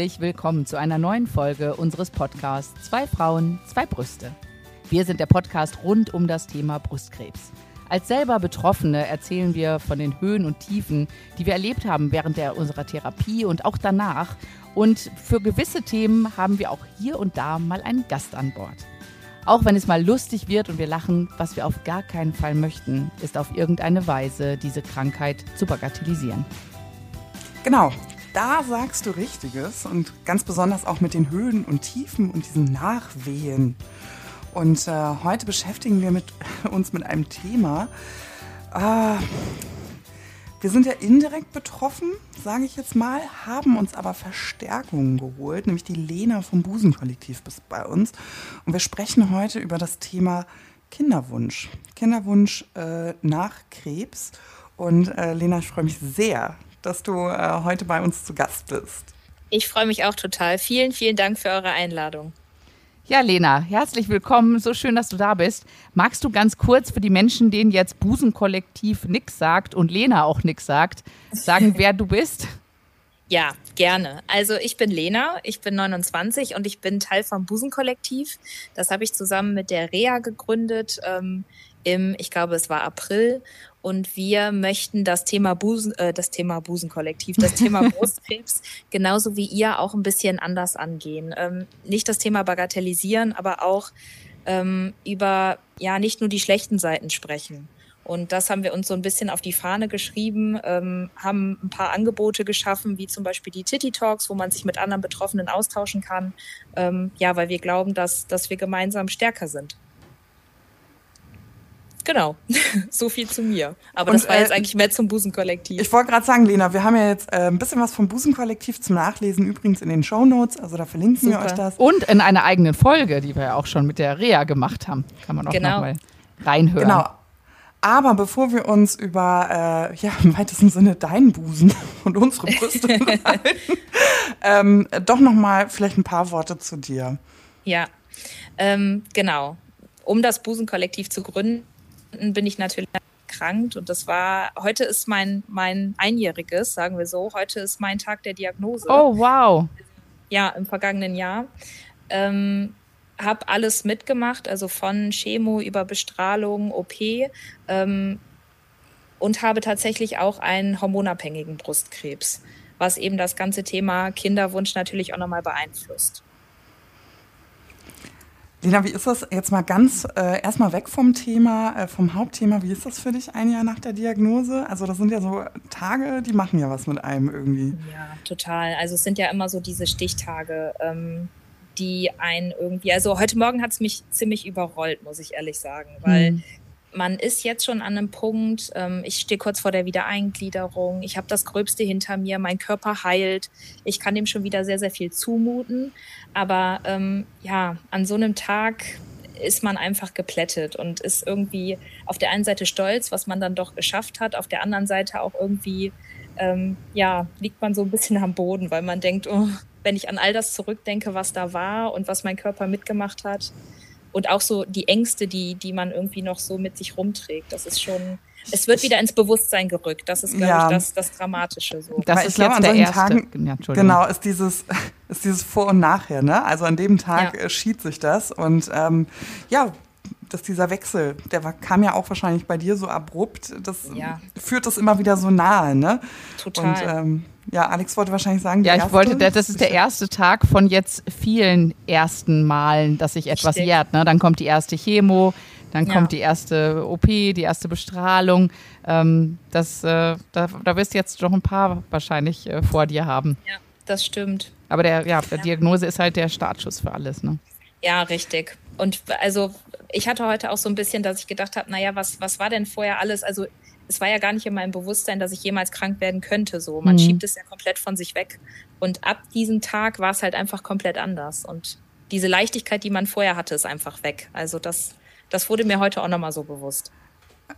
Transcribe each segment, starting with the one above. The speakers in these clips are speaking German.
Herzlich willkommen zu einer neuen Folge unseres Podcasts Zwei Frauen, zwei Brüste. Wir sind der Podcast rund um das Thema Brustkrebs. Als selber Betroffene erzählen wir von den Höhen und Tiefen, die wir erlebt haben während der, unserer Therapie und auch danach. Und für gewisse Themen haben wir auch hier und da mal einen Gast an Bord. Auch wenn es mal lustig wird und wir lachen, was wir auf gar keinen Fall möchten, ist auf irgendeine Weise diese Krankheit zu bagatellisieren. Genau, da sagst du Richtiges und ganz besonders auch mit den Höhen und Tiefen und diesen Nachwehen. Und äh, heute beschäftigen wir mit, uns mit einem Thema. Äh, wir sind ja indirekt betroffen, sage ich jetzt mal, haben uns aber Verstärkungen geholt, nämlich die Lena vom Busenkollektiv ist bei uns. Und wir sprechen heute über das Thema Kinderwunsch. Kinderwunsch äh, nach Krebs. Und äh, Lena, ich freue mich sehr, dass du äh, heute bei uns zu Gast bist. Ich freue mich auch total. Vielen, vielen Dank für eure Einladung. Ja, Lena, herzlich willkommen. So schön, dass du da bist. Magst du ganz kurz für die Menschen, denen jetzt Busenkollektiv nix sagt und Lena auch nix sagt, sagen, wer du bist? Ja, gerne. Also ich bin Lena, ich bin 29 und ich bin Teil vom Busenkollektiv. Das habe ich zusammen mit der Rea gegründet ähm, im, ich glaube, es war April und wir möchten das Thema Busen, äh, das Thema Busenkollektiv, das Thema Brustkrebs genauso wie ihr auch ein bisschen anders angehen. Ähm, nicht das Thema bagatellisieren, aber auch ähm, über ja nicht nur die schlechten Seiten sprechen. Und das haben wir uns so ein bisschen auf die Fahne geschrieben, ähm, haben ein paar Angebote geschaffen, wie zum Beispiel die Titty Talks, wo man sich mit anderen Betroffenen austauschen kann. Ähm, ja, weil wir glauben, dass, dass wir gemeinsam stärker sind. Genau, so viel zu mir. Aber und, das war jetzt äh, eigentlich mehr zum Busenkollektiv. Ich wollte gerade sagen, Lena, wir haben ja jetzt äh, ein bisschen was vom Busenkollektiv zum Nachlesen, übrigens in den Show Notes. Also da verlinken Super. wir euch das. Und in einer eigenen Folge, die wir ja auch schon mit der Rea gemacht haben. Kann man auch genau. nochmal reinhören. Genau. Aber bevor wir uns über, äh, ja, im weitesten Sinne deinen Busen und unsere Brüste unterhalten, ähm, doch nochmal vielleicht ein paar Worte zu dir. Ja, ähm, genau. Um das Busenkollektiv zu gründen, bin ich natürlich erkrankt und das war, heute ist mein, mein einjähriges, sagen wir so, heute ist mein Tag der Diagnose. Oh, wow. Ja, im vergangenen Jahr. Ähm, habe alles mitgemacht, also von Chemo über Bestrahlung, OP ähm, und habe tatsächlich auch einen hormonabhängigen Brustkrebs, was eben das ganze Thema Kinderwunsch natürlich auch nochmal beeinflusst. Lena, wie ist das jetzt mal ganz äh, erstmal weg vom Thema, äh, vom Hauptthema? Wie ist das für dich ein Jahr nach der Diagnose? Also das sind ja so Tage, die machen ja was mit einem irgendwie. Ja, total. Also es sind ja immer so diese Stichtage, ähm, die einen irgendwie. Also heute Morgen hat es mich ziemlich überrollt, muss ich ehrlich sagen, weil hm man ist jetzt schon an einem Punkt, ähm, ich stehe kurz vor der Wiedereingliederung, ich habe das Gröbste hinter mir, mein Körper heilt, ich kann dem schon wieder sehr, sehr viel zumuten. Aber ähm, ja, an so einem Tag ist man einfach geplättet und ist irgendwie auf der einen Seite stolz, was man dann doch geschafft hat, auf der anderen Seite auch irgendwie, ähm, ja, liegt man so ein bisschen am Boden, weil man denkt, oh, wenn ich an all das zurückdenke, was da war und was mein Körper mitgemacht hat, und auch so die Ängste, die, die man irgendwie noch so mit sich rumträgt. Das ist schon, es wird wieder ins Bewusstsein gerückt. Das ist, glaube ja. ich, das, das Dramatische. So. Das Weil ist jetzt der erste. Tagen, ja, genau, ist dieses, ist dieses Vor- und Nachher. Ne? Also an dem Tag ja. schied sich das. Und ähm, ja, dass dieser Wechsel, der war, kam ja auch wahrscheinlich bei dir so abrupt, das ja. führt das immer wieder so nahe, ne? Total. Und ähm, ja, Alex wollte wahrscheinlich sagen, ja, ich wollte, das ist der erste Tag von jetzt vielen ersten Malen, dass sich etwas Stimmt. jährt. Ne? Dann kommt die erste Chemo, dann ja. kommt die erste OP, die erste Bestrahlung. Ähm, das, äh, da, da wirst du jetzt noch ein paar wahrscheinlich äh, vor dir haben. Ja, das stimmt. Aber der, ja, der ja. Diagnose ist halt der Startschuss für alles. Ne? Ja, richtig. Und also ich hatte heute auch so ein bisschen, dass ich gedacht habe, naja, was, was war denn vorher alles? Also es war ja gar nicht in meinem Bewusstsein, dass ich jemals krank werden könnte. So, man mhm. schiebt es ja komplett von sich weg. Und ab diesem Tag war es halt einfach komplett anders. Und diese Leichtigkeit, die man vorher hatte, ist einfach weg. Also das, das wurde mir heute auch nochmal so bewusst.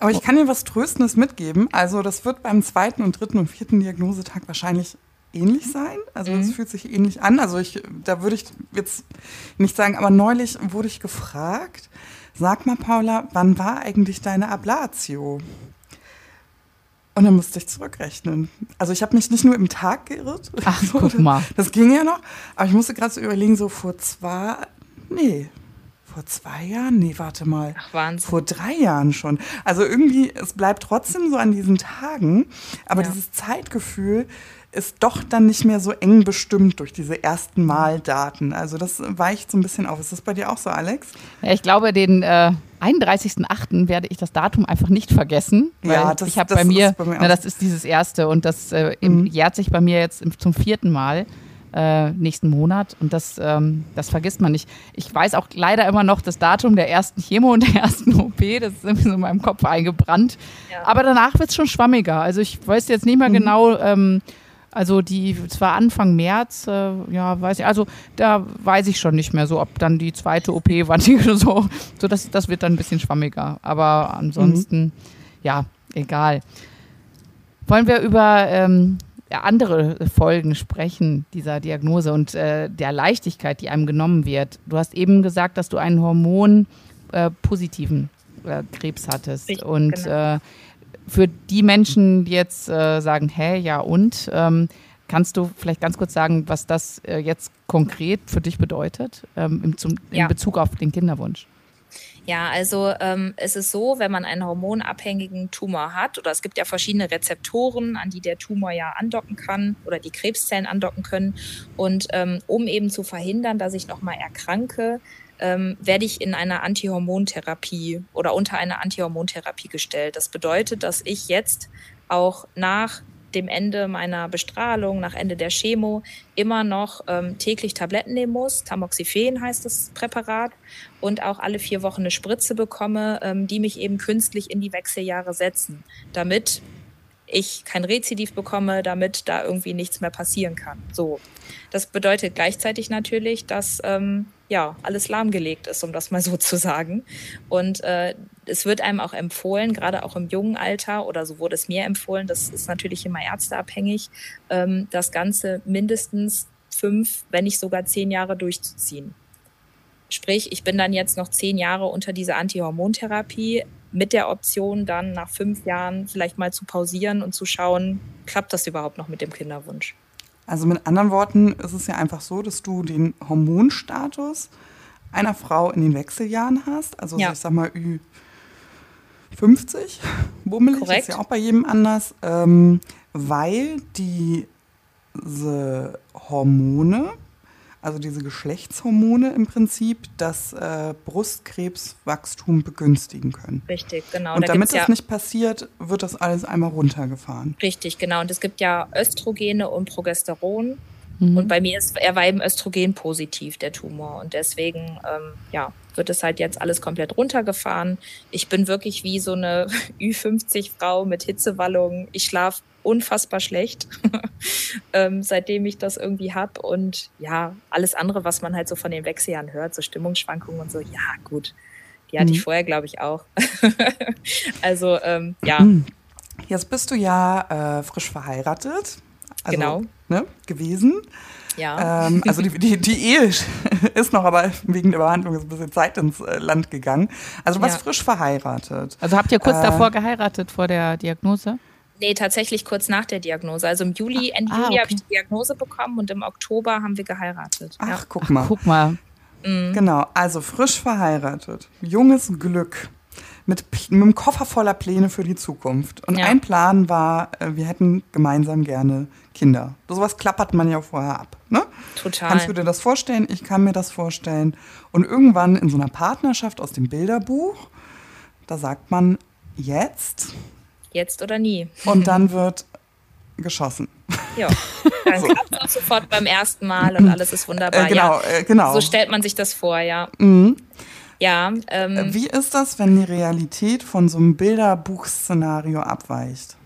Aber ich kann dir was Tröstendes mitgeben. Also das wird beim zweiten und dritten und vierten Diagnosetag wahrscheinlich ähnlich sein. Also es mhm. fühlt sich ähnlich an. Also ich, da würde ich jetzt nicht sagen, aber neulich wurde ich gefragt, sag mal Paula, wann war eigentlich deine Ablatio? Und dann musste ich zurückrechnen. Also ich habe mich nicht nur im Tag geirrt. Ach, so, guck mal. Das ging ja noch. Aber ich musste gerade so überlegen, so vor zwei, nee, vor zwei Jahren? Nee, warte mal. Ach, Wahnsinn. Vor drei Jahren schon. Also irgendwie, es bleibt trotzdem so an diesen Tagen. Aber Ja. dieses Zeitgefühl ist doch dann nicht mehr so eng bestimmt durch diese ersten Maldaten. Also das weicht so ein bisschen auf. Ist das bei dir auch so, Alex? Ja, ich glaube, den äh, 31.08. werde ich das Datum einfach nicht vergessen. Weil Ja, das- ich habe das bei mir, ist bei mir na, auch das ist dieses erste und das äh, Mhm. jährt sich bei mir jetzt zum vierten Mal. Äh, nächsten Monat und das, ähm, das vergisst man nicht. Ich weiß auch leider immer noch das Datum der ersten Chemo und der ersten OP, das ist irgendwie so in meinem Kopf eingebrannt. Ja. Aber danach wird es schon schwammiger. Also ich weiß jetzt nicht mehr Mhm. genau, ähm, also die, es war Anfang März, äh, ja, weiß ich, also da weiß ich schon nicht mehr so, ob dann die zweite OP war, die so, so das, das wird dann ein bisschen schwammiger. Aber ansonsten, ja, egal. Wollen wir über ähm, andere Folgen sprechen dieser Diagnose und äh, der Leichtigkeit, die einem genommen wird? Du hast eben gesagt, dass du einen hormonpositiven äh, positiven, äh, Krebs hattest. Richtig, und genau. Für die Menschen, die jetzt äh, sagen, hä, ja und, ähm, kannst du vielleicht ganz kurz sagen, was das äh, jetzt konkret für dich bedeutet ähm, im, zum, in Ja. Bezug auf den Kinderwunsch? Ja, also ähm, es ist so, wenn man einen hormonabhängigen Tumor hat, oder es gibt ja verschiedene Rezeptoren, an die der Tumor ja andocken kann oder die Krebszellen andocken können. Und ähm, um eben zu verhindern, dass ich nochmal erkranke, ähm, werde ich in einer Antihormontherapie oder unter eine Antihormontherapie gestellt. Das bedeutet, dass ich jetzt auch nach dem Ende meiner Bestrahlung, nach Ende der Chemo, immer noch ähm, täglich Tabletten nehmen muss. Tamoxifen heißt das Präparat. Und auch alle vier Wochen eine Spritze bekomme, ähm, die mich eben künstlich in die Wechseljahre setzen, damit ich kein Rezidiv bekomme, damit da irgendwie nichts mehr passieren kann. So. Das bedeutet gleichzeitig natürlich, dass ähm, ja alles lahmgelegt ist, um das mal so zu sagen. Und äh, es wird einem auch empfohlen, gerade auch im jungen Alter, oder so wurde es mir empfohlen, das ist natürlich immer ärzteabhängig, ähm, das Ganze mindestens fünf, wenn nicht sogar zehn Jahre durchzuziehen. Sprich, ich bin dann jetzt noch zehn Jahre unter dieser Antihormontherapie mit der Option, dann nach fünf Jahren vielleicht mal zu pausieren und zu schauen, klappt das überhaupt noch mit dem Kinderwunsch? Also mit anderen Worten ist es ja einfach so, dass du den Hormonstatus einer Frau in den Wechseljahren hast. Also Ja. ich sag mal Ü50, bummelig, Korrekt. ist ja auch bei jedem anders, ähm, weil diese Hormone, also diese Geschlechtshormone im Prinzip, das äh, Brustkrebswachstum begünstigen können. Richtig, genau. Und da damit das ja, nicht passiert, wird das alles einmal runtergefahren. Richtig, genau. Und es gibt ja Östrogene und Progesteron. Mhm. Und bei mir ist, er war eben Östrogen positiv, der Tumor. Und deswegen, ähm, ja, wird es halt jetzt alles komplett runtergefahren. Ich bin wirklich wie so eine Ü50-Frau mit Hitzewallung. Ich schlafe unfassbar schlecht, ähm, seitdem ich das irgendwie hab. Und ja, alles andere, was man halt so von den Wechseljahren hört, so Stimmungsschwankungen und so, ja, gut. Die hatte Mhm. ich vorher, glaube ich, auch. also, ähm, ja, Hm. Jetzt bist du ja äh, frisch verheiratet. Also, Genau. Ne, gewesen. ja. Ähm, also die, die, die Ehe ist noch, aber wegen der Behandlung ist ein bisschen Zeit ins äh, Land gegangen. Also du warst Ja. frisch verheiratet. Also habt ihr kurz Äh, davor geheiratet, vor der Diagnose? Nee, tatsächlich kurz nach der Diagnose. Also im Juli, Ende ah, Juli habe okay. ich die Diagnose bekommen und im Oktober haben wir geheiratet. Ach, guck Ach, mal. guck mal. Ja. Mhm. Genau, also frisch verheiratet. Junges Glück. Mit, mit einem Koffer voller Pläne für die Zukunft. Und Ja. ein Plan war, äh, wir hätten gemeinsam gerne Kinder. Sowas klappert man ja vorher ab. Ne? Total. Kannst du dir das vorstellen? Ich kann mir das vorstellen. Und irgendwann in so einer Partnerschaft aus dem Bilderbuch, da sagt man jetzt Jetzt oder nie. und dann wird geschossen. Ja. Dann klappt es auch sofort beim ersten Mal und alles ist wunderbar. Äh, genau, ja. äh, genau. So stellt man sich das vor, ja. Mhm. Ja, ähm, Äh, Wie ist das, wenn die Realität von so einem Bilderbuchszenario abweicht?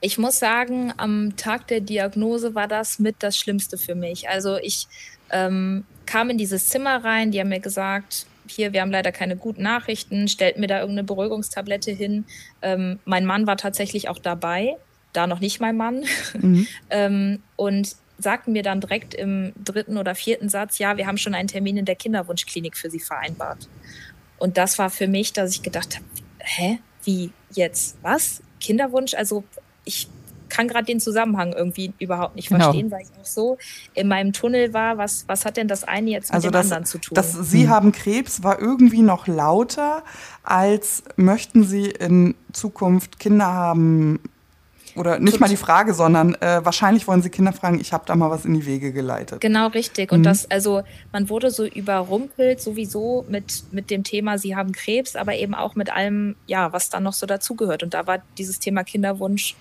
Ich muss sagen, am Tag der Diagnose war das mit das Schlimmste für mich. Also ich ähm, kam in dieses Zimmer rein, die haben mir gesagt, hier, wir haben leider keine guten Nachrichten, stellt mir da irgendeine Beruhigungstablette hin. Ähm, mein Mann war tatsächlich auch dabei, da noch nicht mein Mann. Mhm. ähm, und sagten mir dann direkt im dritten oder vierten Satz, ja, wir haben schon einen Termin in der Kinderwunschklinik für Sie vereinbart. Und das war für mich, dass ich gedacht habe, hä, wie jetzt, was? Kinderwunsch, also ich kann gerade den Zusammenhang irgendwie überhaupt nicht genau. verstehen, genau. weil ich auch so in meinem Tunnel war, was, was hat denn das eine jetzt mit also dem das, anderen zu tun? Dass Sie hm. haben Krebs war irgendwie noch lauter, als möchten Sie in Zukunft Kinder haben oder nicht mal die Frage, sondern äh, wahrscheinlich wollen sie Kinder fragen, ich habe da mal was in die Wege geleitet. Genau, richtig. Und mhm. das, also man wurde so überrumpelt sowieso mit, mit dem Thema, sie haben Krebs, aber eben auch mit allem, ja, was dann noch so dazugehört. Und da war dieses Thema Kinderwunsch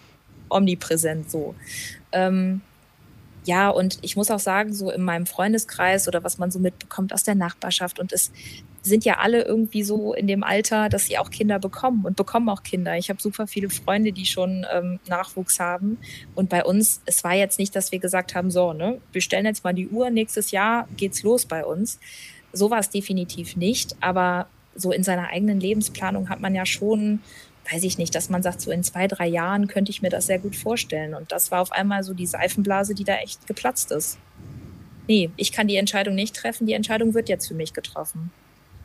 omnipräsent so. Ähm, ja, und ich muss auch sagen, so in meinem Freundeskreis oder was man so mitbekommt aus der Nachbarschaft und es sind ja alle irgendwie so in dem Alter, dass sie auch Kinder bekommen und bekommen auch Kinder. Ich habe super viele Freunde, die schon ähm, Nachwuchs haben. Und bei uns, es war jetzt nicht, dass wir gesagt haben, so, ne, wir stellen jetzt mal die Uhr, nächstes Jahr geht's los bei uns. So war es definitiv nicht. Aber so in seiner eigenen Lebensplanung hat man ja schon weiß ich nicht, dass man sagt, so in zwei, drei Jahren könnte ich mir das sehr gut vorstellen. Und das war auf einmal so die Seifenblase, die da echt geplatzt ist. Nee, ich kann die Entscheidung nicht treffen. Die Entscheidung wird jetzt für mich getroffen.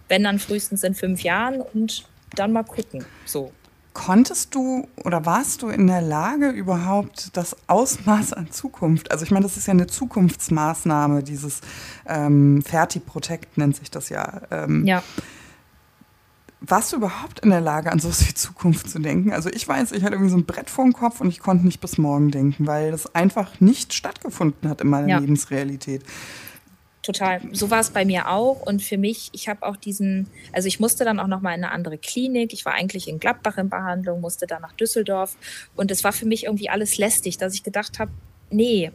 Wenn dann frühestens in fünf Jahren und dann mal gucken. So. Konntest du oder warst du in der Lage, überhaupt das Ausmaß an Zukunft, also ich meine, das ist ja eine Zukunftsmaßnahme, dieses ähm, Ferti Protect nennt sich das ja. Ähm, ja warst du überhaupt in der Lage, an so viel Zukunft zu denken? Also ich weiß, ich hatte irgendwie so ein Brett vor dem Kopf und ich konnte nicht bis morgen denken, weil das einfach nicht stattgefunden hat in meiner ja. Lebensrealität. Total. So war es bei mir auch. Und für mich, ich habe auch diesen, also ich musste dann auch nochmal in eine andere Klinik. Ich war eigentlich in Gladbach in Behandlung, musste dann nach Düsseldorf. Und es war für mich irgendwie alles lästig, dass ich gedacht habe, nee,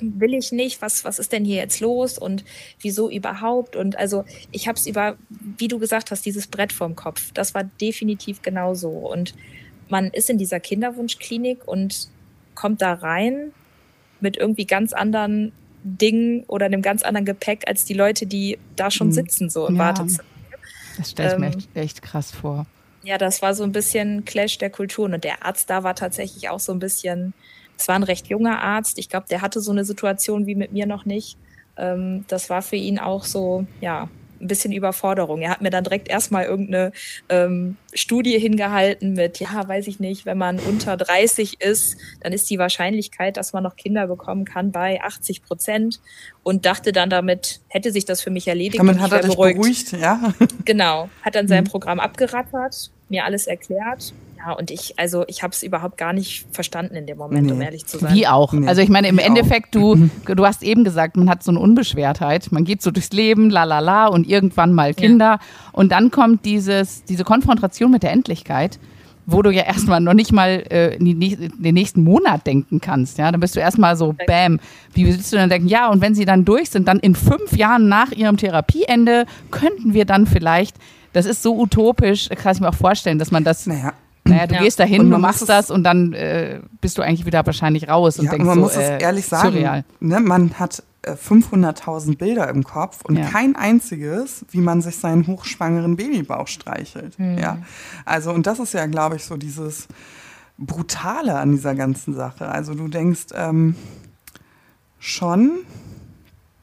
will ich nicht, was, was ist denn hier jetzt los und wieso überhaupt? Und also ich habe es über, wie du gesagt hast, dieses Brett vorm Kopf, das war definitiv genauso. Und man ist in dieser Kinderwunschklinik und kommt da rein mit irgendwie ganz anderen Dingen oder einem ganz anderen Gepäck als die Leute, die da schon mhm. sitzen, so im ja, Wartezimmer. Das stelle ich ähm, mir echt, echt krass vor. Ja, das war so ein bisschen Clash der Kulturen und der Arzt da war tatsächlich auch so ein bisschen es war ein recht junger Arzt. Ich glaube, der hatte so eine Situation wie mit mir noch nicht. Ähm, das war für ihn auch so, ja, ein bisschen Überforderung. Er hat mir dann direkt erstmal irgendeine ähm, Studie hingehalten mit, ja, weiß ich nicht, wenn man unter 30 ist, dann ist die Wahrscheinlichkeit, dass man noch Kinder bekommen kann, bei 80 Prozent. Und dachte dann damit, hätte sich das für mich erledigt. Damit hat er dich beruhigt. beruhigt, ja. Genau, hat dann sein mhm. Programm abgerattert, mir alles erklärt ja, und ich, also ich habe es überhaupt gar nicht verstanden in dem Moment, nee. um ehrlich zu sein. Wie auch. Nee. Also ich meine, im Wie Endeffekt, auch. du, du hast eben gesagt, man hat so eine Unbeschwertheit. Man geht so durchs Leben, la la la, und irgendwann mal Kinder. Ja. Und dann kommt dieses, diese Konfrontation mit der Endlichkeit wo du ja erstmal noch nicht mal äh, in, die, in, den nächsten Monat denken kannst. Ja, dann bist du erstmal so, bam, wie willst du dann denken, ja, und wenn sie dann durch sind, dann in fünf Jahren nach ihrem Therapieende könnten wir dann vielleicht, das ist so utopisch, kann ich mir auch vorstellen, dass man das naja. Naja, du ja. gehst dahin, du machst das und dann äh, bist du eigentlich wieder wahrscheinlich raus und ja, denkst man so, muss es äh, ehrlich sagen, ne, man hat äh, 500.000 Bilder im Kopf und ja. kein einziges, wie man sich seinen hochschwangeren Babybauch streichelt. Mhm. Ja, also und das ist ja, glaube ich, so dieses Brutale an dieser ganzen Sache. Also du denkst ähm, schon,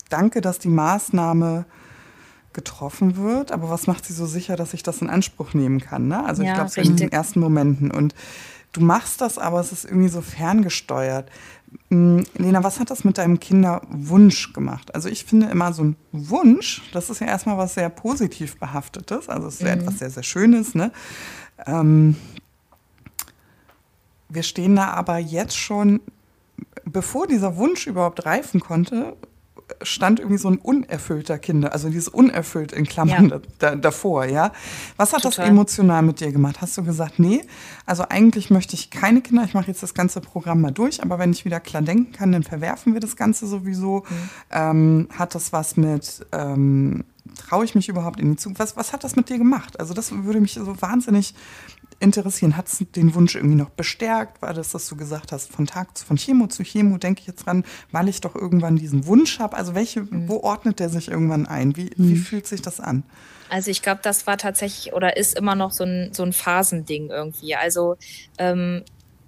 danke, dass die Maßnahme getroffen wird, aber was macht sie so sicher, dass ich das in Anspruch nehmen kann? Ne? Also ja, ich glaube, so in den ersten Momenten. Und du machst das, aber es ist irgendwie so ferngesteuert. Hm, Lena, was hat das mit deinem Kinderwunsch gemacht? Also ich finde immer so ein Wunsch, das ist ja erstmal was sehr positiv behaftetes, also es ist mhm. etwas sehr, sehr Schönes. Ne? Ähm, wir stehen da aber jetzt schon, bevor dieser Wunsch überhaupt reifen konnte, stand irgendwie so ein unerfüllter Kinder, also dieses unerfüllt in Klammern ja. da, davor, ja. Was hat Total. das emotional mit dir gemacht? Hast du gesagt, nee, also eigentlich möchte ich keine Kinder, ich mache jetzt das ganze Programm mal durch, aber wenn ich wieder klar denken kann, dann verwerfen wir das Ganze sowieso. Mhm. Ähm, hat das was mit, ähm, traue ich mich überhaupt in die Zukunft? Was, was hat das mit dir gemacht? Also das würde mich so wahnsinnig interessieren. Hat es den Wunsch irgendwie noch bestärkt? War das, dass du gesagt hast, von Tag zu, von Chemo zu Chemo denke ich jetzt dran, weil ich doch irgendwann diesen Wunsch habe? Also welche, mhm. wo ordnet der sich irgendwann ein? Wie, mhm. wie fühlt sich das an? Also ich glaube, das war tatsächlich oder ist immer noch so ein, so ein Phasending irgendwie. Also ähm,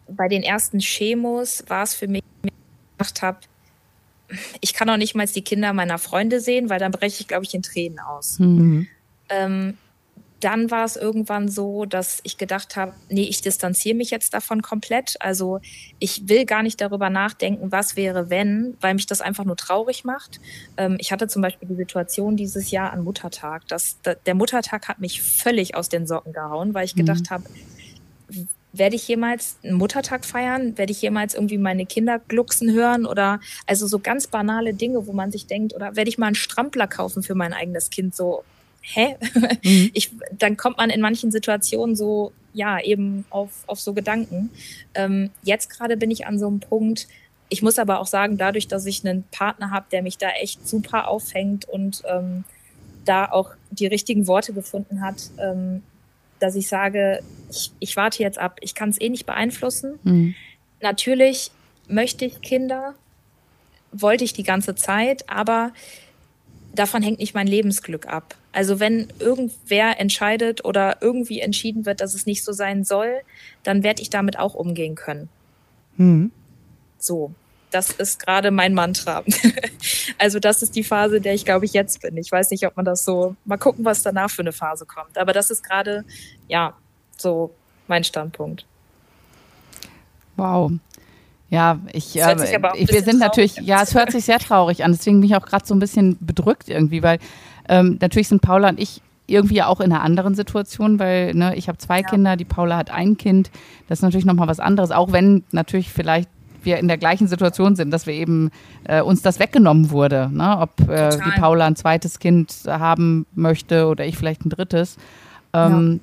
bei den ersten Chemos war es für mich, ich gedacht habe, ich kann auch nicht mal die Kinder meiner Freunde sehen, weil dann breche ich, glaube ich, in Tränen aus. Mhm. Ähm, dann war es irgendwann so, dass ich gedacht habe, nee, ich distanziere mich jetzt davon komplett. Also ich will gar nicht darüber nachdenken, was wäre, wenn, weil mich das einfach nur traurig macht. Ähm, ich hatte zum Beispiel die Situation dieses Jahr an Muttertag. Dass, der Muttertag hat mich völlig aus den Socken gehauen, weil ich gedacht mhm. habe, werde ich jemals einen Muttertag feiern? Werde ich jemals irgendwie meine Kinder glucksen hören? Oder also so ganz banale Dinge, wo man sich denkt, oder werde ich mal einen Strampler kaufen für mein eigenes Kind? So, hä? Mhm. Ich, dann kommt man in manchen Situationen so, ja, eben auf, auf so Gedanken. Ähm, jetzt gerade bin ich an so einem Punkt, ich muss aber auch sagen, dadurch, dass ich einen Partner habe, der mich da echt super aufhängt und ähm, da auch die richtigen Worte gefunden hat, ähm, dass ich sage, ich, ich warte jetzt ab. Ich kann es eh nicht beeinflussen. Mhm. Natürlich möchte ich Kinder, wollte ich die ganze Zeit, aber davon hängt nicht mein Lebensglück ab. Also wenn irgendwer entscheidet oder irgendwie entschieden wird, dass es nicht so sein soll, dann werde ich damit auch umgehen können. Mhm. So, das ist gerade mein Mantra. also das ist die Phase, der ich glaube ich jetzt bin. Ich weiß nicht, ob man das so, mal gucken, was danach für eine Phase kommt. Aber das ist gerade, ja, so mein Standpunkt. Wow. Ja, ich, äh, ich wir sind natürlich, an. ja, es hört sich sehr traurig an. Deswegen bin ich auch gerade so ein bisschen bedrückt irgendwie, weil ähm, natürlich sind Paula und ich irgendwie auch in einer anderen Situation, weil ne, ich habe zwei ja. Kinder, die Paula hat ein Kind. Das ist natürlich nochmal was anderes, auch wenn natürlich vielleicht wir in der gleichen Situation sind, dass wir eben äh, uns das weggenommen wurde. Ne? Ob äh, die Paula ein zweites Kind haben möchte oder ich vielleicht ein drittes. Ähm,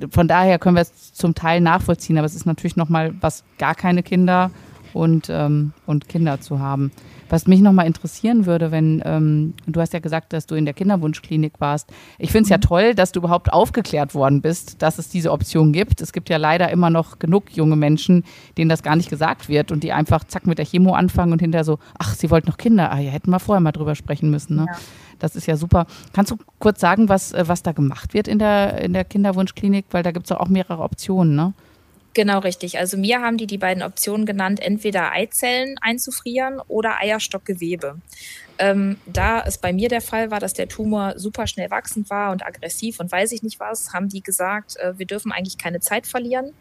ja. Von daher können wir es zum Teil nachvollziehen, aber es ist natürlich nochmal was, gar keine Kinder und, ähm, und Kinder zu haben. Was mich nochmal interessieren würde, wenn, ähm, du hast ja gesagt, dass du in der Kinderwunschklinik warst. Ich finde es mhm. ja toll, dass du überhaupt aufgeklärt worden bist, dass es diese Option gibt. Es gibt ja leider immer noch genug junge Menschen, denen das gar nicht gesagt wird und die einfach zack mit der Chemo anfangen und hinterher so, ach, sie wollten noch Kinder. Ah, ja, hätten wir vorher mal drüber sprechen müssen. Ne? Ja. Das ist ja super. Kannst du kurz sagen, was, äh, was da gemacht wird in der, in der Kinderwunschklinik? Weil da gibt es auch mehrere Optionen, ne? Genau richtig. Also mir haben die die beiden Optionen genannt, entweder Eizellen einzufrieren oder Eierstockgewebe. Ähm, da es bei mir der Fall war, dass der Tumor super schnell wachsend war und aggressiv und weiß ich nicht was, haben die gesagt, äh, wir dürfen eigentlich keine Zeit verlieren.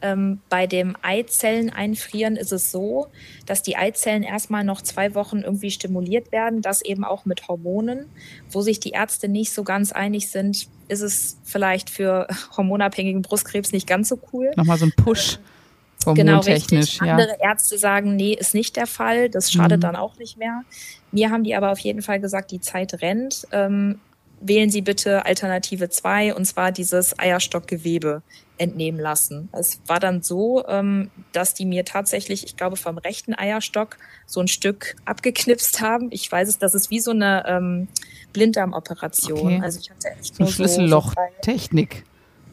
Ähm, bei dem Eizellen einfrieren ist es so, dass die Eizellen erstmal noch zwei Wochen irgendwie stimuliert werden, das eben auch mit Hormonen, wo sich die Ärzte nicht so ganz einig sind, ist es vielleicht für hormonabhängigen Brustkrebs nicht ganz so cool. Nochmal so ein Push. Genau, richtig. Ja. Andere Ärzte sagen, nee, ist nicht der Fall. Das schadet mhm. dann auch nicht mehr. Mir haben die aber auf jeden Fall gesagt, die Zeit rennt. Ähm, wählen Sie bitte Alternative 2 und zwar dieses Eierstockgewebe entnehmen lassen. Es war dann so, ähm, dass die mir tatsächlich, ich glaube, vom rechten Eierstock so ein Stück abgeknipst haben. Ich weiß es, das ist wie so eine ähm, Blinddarmoperation. Okay. Also ich hatte echt nur Schlüssellochtechnik.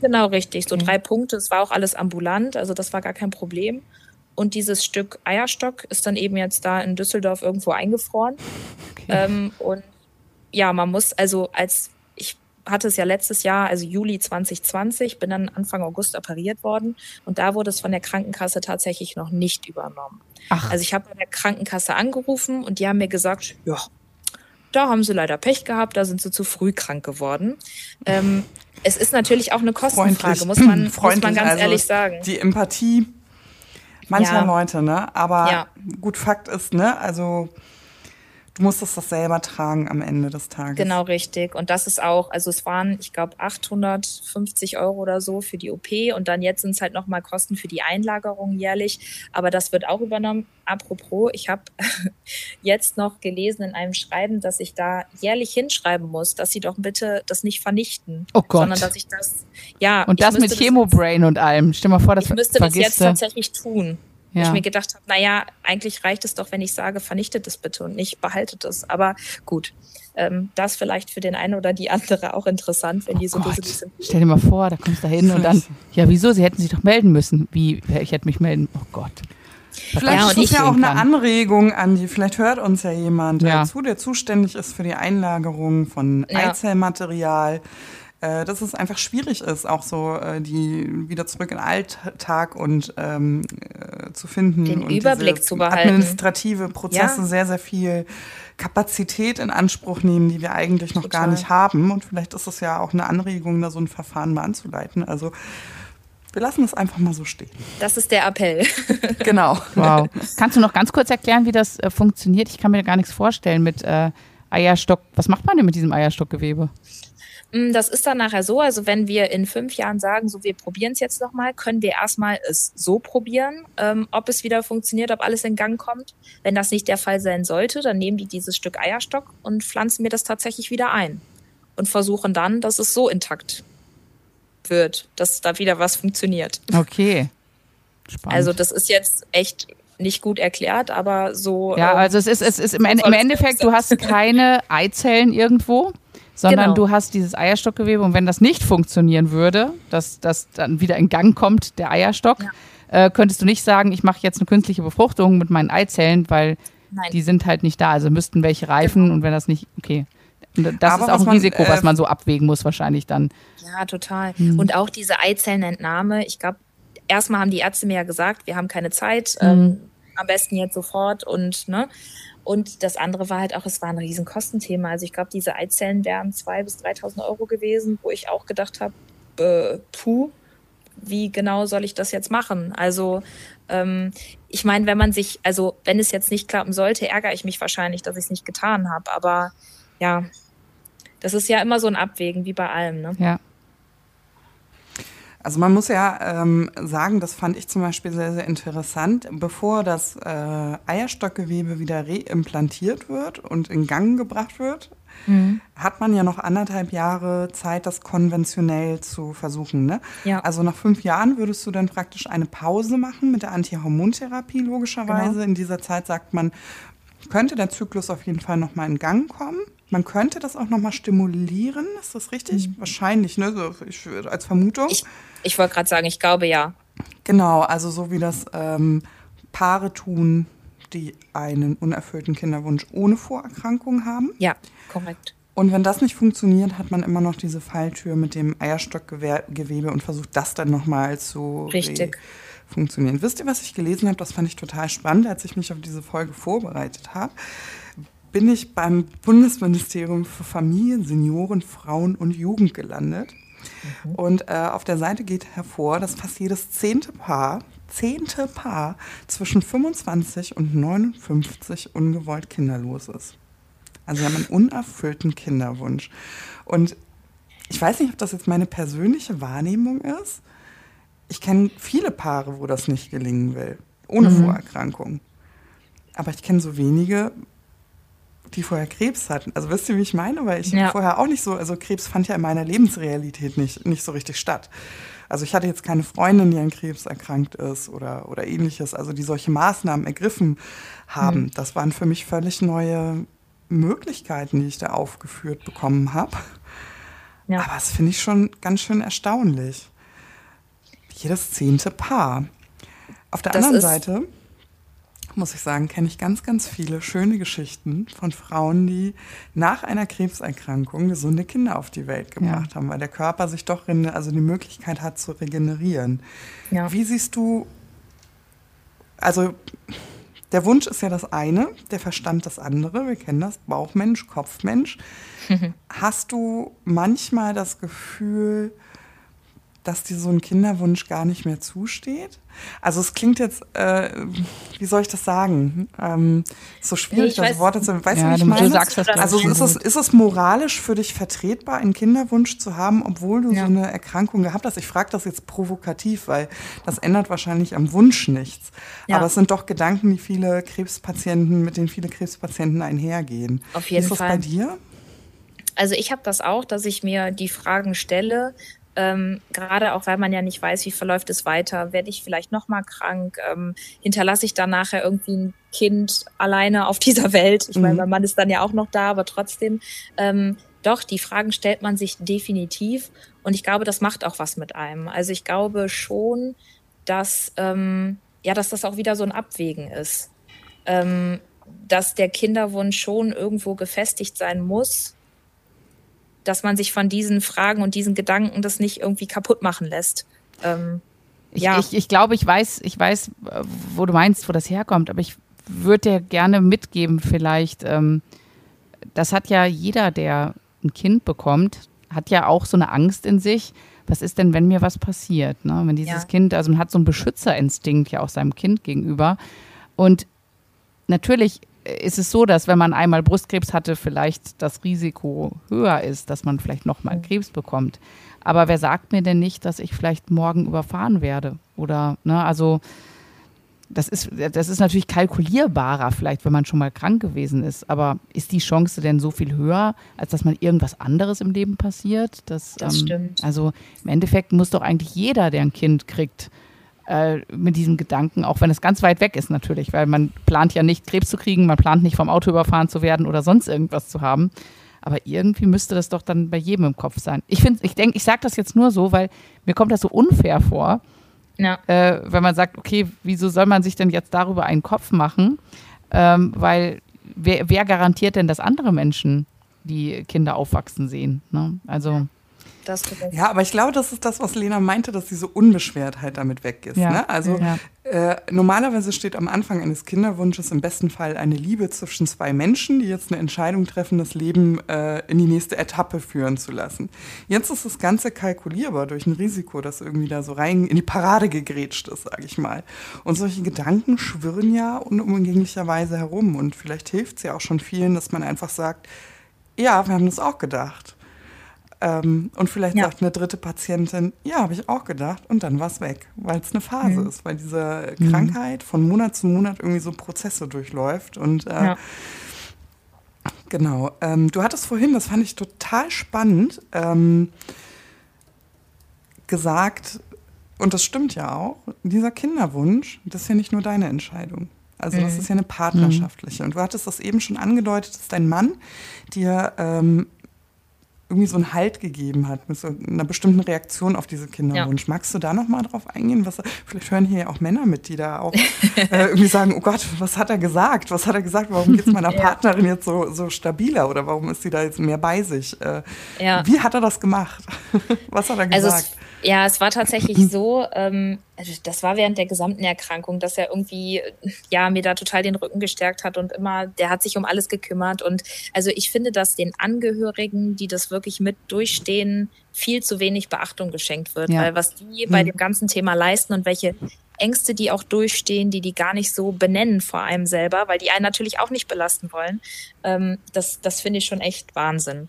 Genau, richtig. So okay. drei Punkte. Es war auch alles ambulant, also das war gar kein Problem. Und dieses Stück Eierstock ist dann eben jetzt da in Düsseldorf irgendwo eingefroren. Okay. Ähm, und ja, man muss also als ich hatte es ja letztes Jahr, also Juli 2020, bin dann Anfang August operiert worden und da wurde es von der Krankenkasse tatsächlich noch nicht übernommen. Ach. Also ich habe bei der Krankenkasse angerufen und die haben mir gesagt, ja, da haben sie leider Pech gehabt, da sind sie zu früh krank geworden. Ähm, es ist natürlich auch eine Kostenfrage, muss man, muss man ganz also ehrlich sagen. Die Empathie mancher ja. Leute, ne? Aber ja. gut, Fakt ist, ne? Also du musstest das selber tragen am Ende des Tages. Genau, richtig. Und das ist auch, also es waren, ich glaube, 850 Euro oder so für die OP und dann jetzt sind es halt nochmal Kosten für die Einlagerung jährlich. Aber das wird auch übernommen. Apropos, ich habe jetzt noch gelesen in einem Schreiben, dass ich da jährlich hinschreiben muss, dass sie doch bitte das nicht vernichten. Oh Gott. Sondern dass ich das, ja. Und das mit Chemobrain und allem. Stell mal vor, das Ich müsste das jetzt tatsächlich tun. Ja. Ich mir gedacht habe, naja, eigentlich reicht es doch, wenn ich sage, vernichtet es bitte und nicht behaltet es. Aber gut, ähm, das vielleicht für den einen oder die andere auch interessant, wenn oh die so Gott. sind. Stell dir mal vor, da kommst du da hin und dann, ja, wieso? Sie hätten sich doch melden müssen. Wie, ich hätte mich melden. Oh Gott. Vielleicht ja, ist es ja auch eine Anregung, Andi. Vielleicht hört uns ja jemand ja. dazu, der zuständig ist für die Einlagerung von ja. Eizellmaterial äh, dass es einfach schwierig ist, auch so äh, die wieder zurück in den Alltag und ähm, äh, zu finden. Den Überblick zu behalten. Administrative Prozesse ja. sehr, sehr viel Kapazität in Anspruch nehmen, die wir eigentlich noch Total. gar nicht haben. Und vielleicht ist es ja auch eine Anregung, da so ein Verfahren mal anzuleiten. Also wir lassen es einfach mal so stehen. Das ist der Appell. genau. Wow. Kannst du noch ganz kurz erklären, wie das äh, funktioniert? Ich kann mir gar nichts vorstellen mit äh, Eierstock. Was macht man denn mit diesem Eierstockgewebe? Mm, das ist dann nachher so, also wenn wir in fünf Jahren sagen, so wir probieren es jetzt nochmal, können wir erstmal es so probieren, ähm, ob es wieder funktioniert, ob alles in Gang kommt. Wenn das nicht der Fall sein sollte, dann nehmen die dieses Stück Eierstock und pflanzen mir das tatsächlich wieder ein und versuchen dann, dass es so intakt wird, dass da wieder was funktioniert. Okay. Spannend. Also das ist jetzt echt nicht gut erklärt, aber so. Ja, ähm, also es ist, es ist im, im Endeffekt, du hast keine Eizellen irgendwo, sondern genau. du hast dieses Eierstockgewebe und wenn das nicht funktionieren würde, dass das dann wieder in Gang kommt, der Eierstock, ja. äh, könntest du nicht sagen, ich mache jetzt eine künstliche Befruchtung mit meinen Eizellen, weil Nein. die sind halt nicht da. Also müssten welche reifen genau. und wenn das nicht, okay. Das Aber ist auch ein man, Risiko, äh, was man so abwägen muss wahrscheinlich dann. Ja, total. Hm. Und auch diese Eizellenentnahme, ich glaube, erstmal haben die Ärzte mir ja gesagt, wir haben keine Zeit, hm. ähm, am besten jetzt sofort und ne. Und das andere war halt auch, es war ein riesen Kostenthema. Also ich glaube, diese Eizellen wären 2.000 bis 3.000 Euro gewesen, wo ich auch gedacht habe, äh, puh, wie genau soll ich das jetzt machen? Also ähm, ich meine, wenn man sich, also wenn es jetzt nicht klappen sollte, ärgere ich mich wahrscheinlich, dass ich es nicht getan habe. Aber ja, das ist ja immer so ein Abwägen, wie bei allem. Ne? Ja. Also man muss ja ähm, sagen, das fand ich zum Beispiel sehr, sehr interessant, bevor das äh, Eierstockgewebe wieder reimplantiert wird und in Gang gebracht wird, mhm. hat man ja noch anderthalb Jahre Zeit, das konventionell zu versuchen. Ne? Ja. Also nach fünf Jahren würdest du dann praktisch eine Pause machen mit der Antihormontherapie logischerweise. Genau. In dieser Zeit sagt man, könnte der Zyklus auf jeden Fall nochmal in Gang kommen. Man könnte das auch nochmal stimulieren, ist das richtig? Mhm. Wahrscheinlich, ne? So, ich, als Vermutung. Ich, ich wollte gerade sagen, ich glaube ja. Genau, also so wie das ähm, Paare tun, die einen unerfüllten Kinderwunsch ohne Vorerkrankung haben. Ja, korrekt. Und wenn das nicht funktioniert, hat man immer noch diese Falltür mit dem Eierstockgewebe und versucht das dann nochmal zu Richtig. funktionieren. Wisst ihr, was ich gelesen habe? Das fand ich total spannend, als ich mich auf diese Folge vorbereitet habe bin ich beim Bundesministerium für Familie, Senioren, Frauen und Jugend gelandet. Mhm. Und äh, auf der Seite geht hervor, dass fast jedes zehnte Paar, zehnte Paar zwischen 25 und 59 ungewollt kinderlos ist. Also sie haben einen unerfüllten Kinderwunsch. Und ich weiß nicht, ob das jetzt meine persönliche Wahrnehmung ist. Ich kenne viele Paare, wo das nicht gelingen will, ohne mhm. Vorerkrankung. Aber ich kenne so wenige, die vorher Krebs hatten. Also wisst ihr, wie ich meine? Weil ich ja. vorher auch nicht so, also Krebs fand ja in meiner Lebensrealität nicht, nicht so richtig statt. Also ich hatte jetzt keine Freundin, die an Krebs erkrankt ist oder, oder ähnliches, also die solche Maßnahmen ergriffen haben. Mhm. Das waren für mich völlig neue Möglichkeiten, die ich da aufgeführt bekommen habe. Ja. Aber das finde ich schon ganz schön erstaunlich. Jedes zehnte Paar. Auf der das anderen Seite muss ich sagen, kenne ich ganz, ganz viele schöne Geschichten von Frauen, die nach einer Krebserkrankung gesunde Kinder auf die Welt gebracht ja. haben, weil der Körper sich doch also die Möglichkeit hat zu regenerieren. Ja. Wie siehst du, also der Wunsch ist ja das eine, der Verstand das andere, wir kennen das, Bauchmensch, Kopfmensch. Hast du manchmal das Gefühl, dass dir so ein Kinderwunsch gar nicht mehr zusteht? Also es klingt jetzt, äh, wie soll ich das sagen? Ähm, so schwierig, das Worte zu. Weißt ja, du, wie ich meine? Du sagst das also ist es, ist es moralisch für dich vertretbar, einen Kinderwunsch zu haben, obwohl du ja. so eine Erkrankung gehabt hast? Ich frage das jetzt provokativ, weil das ändert wahrscheinlich am Wunsch nichts. Ja. Aber es sind doch Gedanken, die viele Krebspatienten, mit denen viele Krebspatienten einhergehen. Auf jeden Fall. Ist das Fall. bei dir? Also ich habe das auch, dass ich mir die Fragen stelle, ähm, gerade auch, weil man ja nicht weiß, wie verläuft es weiter, werde ich vielleicht nochmal krank, ähm, hinterlasse ich dann nachher irgendwie ein Kind alleine auf dieser Welt. Ich mhm. meine, mein Mann ist dann ja auch noch da, aber trotzdem, ähm, doch, die Fragen stellt man sich definitiv und ich glaube, das macht auch was mit einem. Also ich glaube schon, dass, ähm, ja, dass das auch wieder so ein Abwägen ist. Ähm, dass der Kinderwunsch schon irgendwo gefestigt sein muss, dass man sich von diesen Fragen und diesen Gedanken das nicht irgendwie kaputt machen lässt. Ähm, Ich, ja. ich, ich glaube, ich weiß, ich weiß, wo du meinst, wo das herkommt, aber ich würde dir gerne mitgeben, vielleicht, ähm, das hat ja jeder, der ein Kind bekommt, hat ja auch so eine Angst in sich. Was ist denn, wenn mir was passiert? Ne? Wenn dieses ja. Kind, also man hat so einen Beschützerinstinkt ja auch seinem Kind gegenüber. Und natürlich ist es so, dass wenn man einmal Brustkrebs hatte, vielleicht das Risiko höher ist, dass man vielleicht nochmal. Krebs bekommt. Aber wer sagt mir denn nicht, dass ich vielleicht morgen überfahren werde? Oder, ne, also das ist, das ist natürlich kalkulierbarer, vielleicht, wenn man schon mal krank gewesen ist. Aber ist die Chance denn so viel höher, als dass man irgendwas anderes im Leben passiert? Das, das ähm, stimmt. Also im Endeffekt muss doch eigentlich jeder, der ein Kind kriegt, äh, mit diesem Gedanken, auch wenn es ganz weit weg ist natürlich, weil man plant ja nicht Krebs zu kriegen, man plant nicht vom Auto überfahren zu werden oder sonst irgendwas zu haben. Aber irgendwie müsste das doch dann bei jedem im Kopf sein. Ich finde, ich denke, ich sage das jetzt nur so, weil mir kommt das so unfair vor, ja. äh, wenn man sagt, okay, wieso soll man sich denn jetzt darüber einen Kopf machen? Ähm, weil wer, wer, garantiert denn, dass andere Menschen die Kinder aufwachsen sehen? Ne? Also das ja, aber ich glaube, das ist das, was Lena meinte, dass diese Unbeschwertheit damit weg ist. Ja. Ne? Also ja. äh, normalerweise steht am Anfang eines Kinderwunsches im besten Fall eine Liebe zwischen zwei Menschen, die jetzt eine Entscheidung treffen, das Leben äh, in die nächste Etappe führen zu lassen. Jetzt ist das Ganze kalkulierbar durch ein Risiko, das irgendwie da so rein in die Parade gegrätscht ist, sage ich mal. Und solche Gedanken schwirren ja unumgänglicherweise herum. Und vielleicht hilft es ja auch schon vielen, dass man einfach sagt, ja, wir haben das auch gedacht. Ähm, und vielleicht ja. sagt eine dritte Patientin, ja, habe ich auch gedacht, und dann war es weg, weil es eine Phase mhm. ist, weil diese mhm. Krankheit von Monat zu Monat irgendwie so Prozesse durchläuft. Und äh, ja. genau, ähm, du hattest vorhin, das fand ich total spannend, ähm, gesagt, und das stimmt ja auch, dieser Kinderwunsch, das ist ja nicht nur deine Entscheidung. Also das mhm. ist ja eine partnerschaftliche. Mhm. Und du hattest das eben schon angedeutet, dass dein Mann dir ähm, irgendwie so einen Halt gegeben hat, mit so einer bestimmten Reaktion auf diese Kinderwunsch. Ja. Magst du da noch mal drauf eingehen? Was, vielleicht hören hier ja auch Männer mit, die da auch äh, irgendwie sagen, oh Gott, was hat er gesagt? Was hat er gesagt? Warum geht es meiner ja. Partnerin jetzt so, so stabiler? Oder warum ist sie da jetzt mehr bei sich? Äh, ja. Wie hat er das gemacht? was hat er gesagt? Also ja, es war tatsächlich so, ähm, also das war während der gesamten Erkrankung, dass er irgendwie, ja, mir da total den Rücken gestärkt hat und immer, der hat sich um alles gekümmert. Und also ich finde, dass den Angehörigen, die das wirklich mit durchstehen, viel zu wenig Beachtung geschenkt wird. Ja. Weil was die bei mhm. dem ganzen Thema leisten und welche Ängste, die auch durchstehen, die die gar nicht so benennen vor einem selber, weil die einen natürlich auch nicht belasten wollen. Ähm, das das finde ich schon echt Wahnsinn.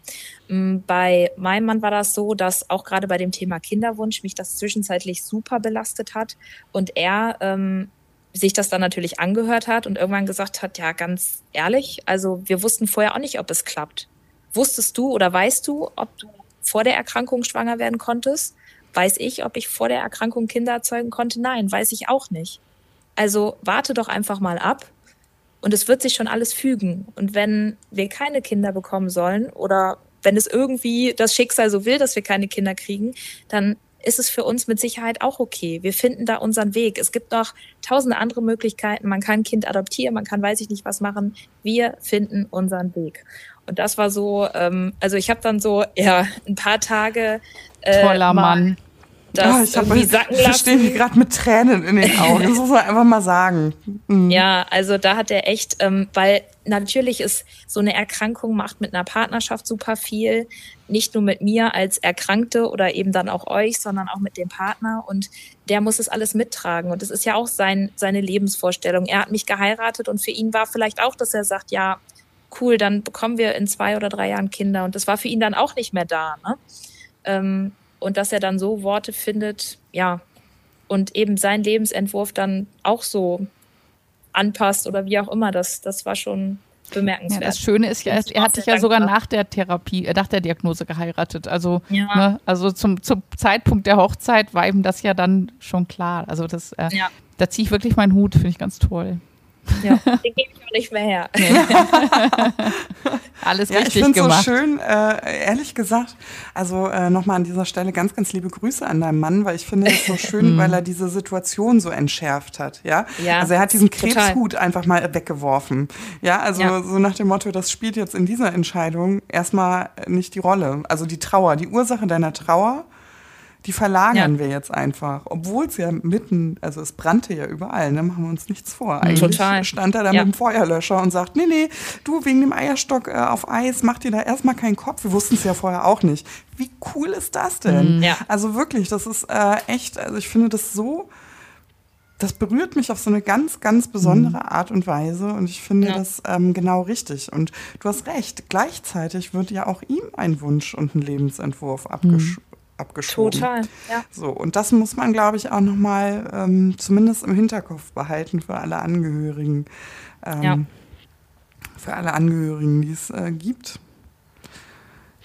Ähm, bei meinem Mann war das so, dass auch gerade bei dem Thema Kinderwunsch mich das zwischenzeitlich super belastet hat und er ähm, sich das dann natürlich angehört hat und irgendwann gesagt hat, ja, ganz ehrlich, also wir wussten vorher auch nicht, ob es klappt. Wusstest du oder weißt du, ob du vor der Erkrankung schwanger werden konntest? Weiß ich, ob ich vor der Erkrankung Kinder erzeugen konnte? Nein, weiß ich auch nicht. Also warte doch einfach mal ab und es wird sich schon alles fügen. Und wenn wir keine Kinder bekommen sollen oder wenn es irgendwie das Schicksal so will, dass wir keine Kinder kriegen, dann ist es für uns mit Sicherheit auch okay. Wir finden da unseren Weg. Es gibt noch tausende andere Möglichkeiten. Man kann ein Kind adoptieren, man kann weiß ich nicht was machen. Wir finden unseren Weg. Und das war so, ähm, also ich habe dann so ja ein paar Tage äh, toller Mann das oh, ich irgendwie sacken lassen. Ich stehe gerade mit Tränen in den Augen. Das muss man einfach mal sagen. Mhm. Ja, also da hat er echt, ähm, weil natürlich ist so eine Erkrankung macht mit einer Partnerschaft super viel. Nicht nur mit mir als Erkrankte oder eben dann auch euch, sondern auch mit dem Partner. Und der muss es alles mittragen. Und das ist ja auch sein, seine Lebensvorstellung. Er hat mich geheiratet und für ihn war vielleicht auch, dass er sagt, ja, cool, dann bekommen wir in zwei oder drei Jahren Kinder. Und das war für ihn dann auch nicht mehr da. Ne? Ähm, und dass er dann so Worte findet, ja, und eben seinen Lebensentwurf dann auch so anpasst oder wie auch immer, das, das war schon bemerkenswert. Ja, das Schöne ist ja, er hat sich ja sogar nach der Therapie, äh, nach der Diagnose geheiratet. Also, ja. ne, also zum, zum Zeitpunkt der Hochzeit war ihm das ja dann schon klar. Also das, äh, ja. da ziehe ich wirklich meinen Hut, finde ich ganz toll. Ja, den gebe ich auch nicht mehr her. Nee. Alles ja, richtig ich gemacht. Ich finde so schön, äh, ehrlich gesagt, also äh, nochmal an dieser Stelle ganz, ganz liebe Grüße an deinen Mann, weil ich finde es so schön, mhm. weil er diese Situation so entschärft hat. Ja, ja also er hat diesen Krebshut total. einfach mal weggeworfen. Ja, also ja. so nach dem Motto, das spielt jetzt in dieser Entscheidung erstmal nicht die Rolle. Also die Trauer, die Ursache deiner Trauer Die verlagern ja. wir jetzt einfach. Obwohl es ja mitten, also es brannte ja überall, ne? Machen wir uns nichts vor. Eigentlich Total. stand er da ja. mit dem Feuerlöscher und sagt, nee, nee, du wegen dem Eierstock äh, auf Eis, mach dir da erstmal keinen Kopf. Wir wussten es ja vorher auch nicht. Wie cool ist das denn? Mhm. Ja. Also wirklich, das ist äh, echt, also ich finde das so das berührt mich auf so eine ganz, ganz besondere mhm. Art und Weise und ich finde ja. das ähm, genau richtig. Und du hast recht, gleichzeitig wird ja auch ihm ein Wunsch und ein Lebensentwurf abgesch mhm. Abgeschoben. Total, ja. So, und das muss man, glaube ich, auch nochmal ähm, zumindest im Hinterkopf behalten für alle Angehörigen. Ähm, ja. Für alle Angehörigen, die es äh, gibt.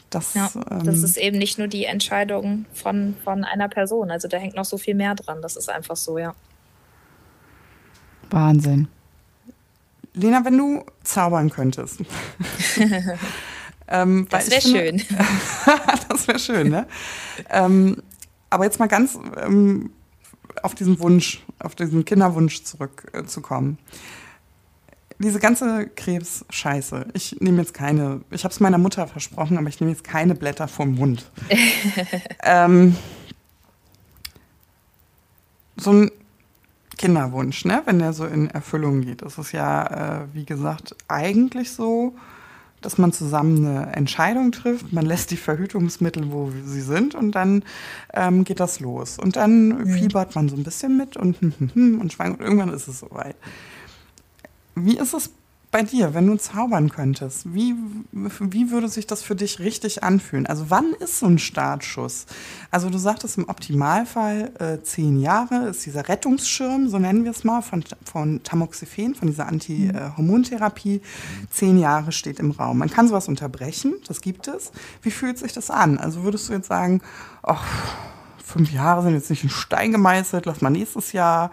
Das, ja, ähm, das ist eben nicht nur die Entscheidung von, von einer Person. Also da hängt noch so viel mehr dran. Das ist einfach so, ja. Wahnsinn. Lena, wenn du zaubern könntest. ähm, das wäre schön. das wäre schön, ne? ähm, aber jetzt mal ganz ähm, auf diesen Wunsch, auf diesen Kinderwunsch zurückzukommen. Äh, Diese ganze Krebs-Scheiße. Ich nehme jetzt keine, ich habe es meiner Mutter versprochen, aber ich nehme jetzt keine Blätter vom Mund. ähm, so ein Kinderwunsch, ne? wenn der so in Erfüllung geht. Das ist ja, äh, wie gesagt, eigentlich so, dass man zusammen eine Entscheidung trifft. Man lässt die Verhütungsmittel, wo sie sind, und dann ähm, geht das los. Und dann mhm. fiebert man so ein bisschen mit und, und schwankt. Und irgendwann ist es soweit. Wie ist es bei dir, wenn du zaubern könntest, wie, wie würde sich das für dich richtig anfühlen? Also wann ist so ein Startschuss? Also du sagtest im Optimalfall äh, zehn Jahre ist dieser Rettungsschirm, so nennen wir es mal, von, von Tamoxifen, von dieser Anti-Hormontherapie. Zehn Jahre steht im Raum. Man kann sowas unterbrechen, das gibt es. Wie fühlt sich das an? Also würdest du jetzt sagen, ach, fünf Jahre sind jetzt nicht in Stein gemeißelt, lass mal nächstes Jahr,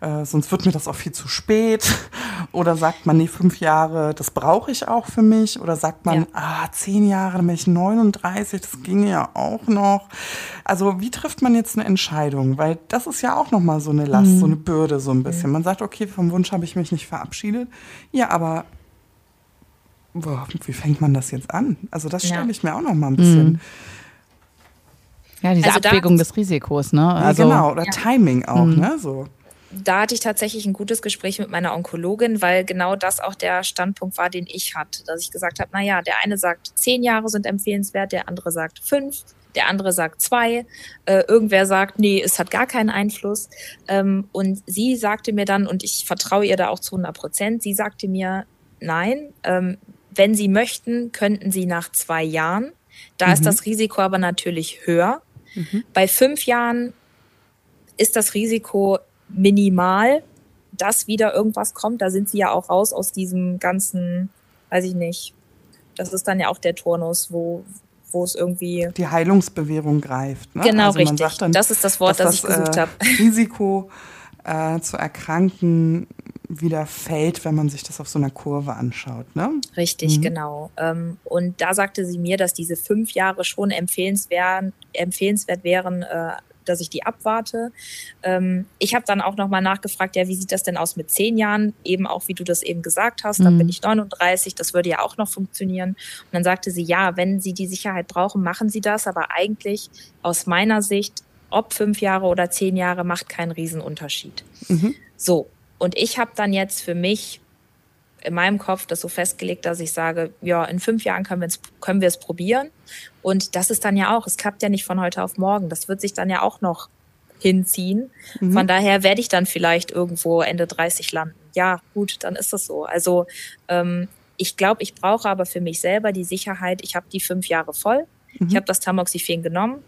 äh, sonst wird mir das auch viel zu spät. Oder sagt man, nee, fünf Jahre, das brauche ich auch für mich. Oder sagt man, ja. ah, zehn Jahre, dann bin ich 39, das ginge ja auch noch. Also wie trifft man jetzt eine Entscheidung? Weil das ist ja auch nochmal so eine Last, mhm. so eine Bürde so ein bisschen. Man sagt, okay, vom Wunsch habe ich mich nicht verabschiedet. Ja, aber boah, wie fängt man das jetzt an? Also das stelle ich mir auch noch mal ein bisschen. Mhm ja, diese also Abwägung des Risikos, ne? Also, ja, genau, oder ja. Timing auch, mhm. ne? So. Da hatte ich tatsächlich ein gutes Gespräch mit meiner Onkologin, weil genau das auch der Standpunkt war, den ich hatte. Dass ich gesagt habe, naja, der eine sagt, zehn Jahre sind empfehlenswert, der andere sagt fünf, der andere sagt zwei, äh, irgendwer sagt, nee, es hat gar keinen Einfluss. Ähm, und sie sagte mir dann, und ich vertraue ihr da auch zu 100 Prozent, sie sagte mir, nein, ähm, wenn Sie möchten, könnten Sie nach zwei Jahren. Da mhm. ist das Risiko aber natürlich höher. Mhm. Bei fünf Jahren ist das Risiko minimal, dass wieder irgendwas kommt. Da sind sie ja auch raus aus diesem ganzen, weiß ich nicht. Das ist dann ja auch der Turnus, wo, wo es irgendwie. Die Heilungsbewährung greift. Ne? Genau, also richtig. Dann, das ist das Wort, das ich gesucht äh, habe. Risiko äh, zu erkranken wieder fällt, wenn man sich das auf so einer Kurve anschaut. Ne? Richtig, mhm. genau. Ähm, und da sagte sie mir, dass diese fünf Jahre schon empfehlenswert, empfehlenswert wären, äh, dass ich die abwarte. Ähm, ich habe dann auch nochmal nachgefragt, ja, wie sieht das denn aus mit zehn Jahren? Eben auch, wie du das eben gesagt hast, dann mhm. bin ich 39, das würde ja auch noch funktionieren. Und dann sagte sie, ja, wenn Sie die Sicherheit brauchen, machen Sie das, aber eigentlich aus meiner Sicht, ob fünf Jahre oder zehn Jahre, macht keinen Riesenunterschied. Mhm. So, und ich habe dann jetzt für mich in meinem Kopf das so festgelegt, dass ich sage, ja, in fünf Jahren können wir, es, können wir es probieren. Und das ist dann ja auch, es klappt ja nicht von heute auf morgen. Das wird sich dann ja auch noch hinziehen. Mhm. Von daher werde ich dann vielleicht irgendwo Ende 30 landen. Ja, gut, dann ist das so. Also ähm, ich glaube, ich brauche aber für mich selber die Sicherheit, ich habe die fünf Jahre voll. Mhm. Ich habe das Tamoxifen genommen,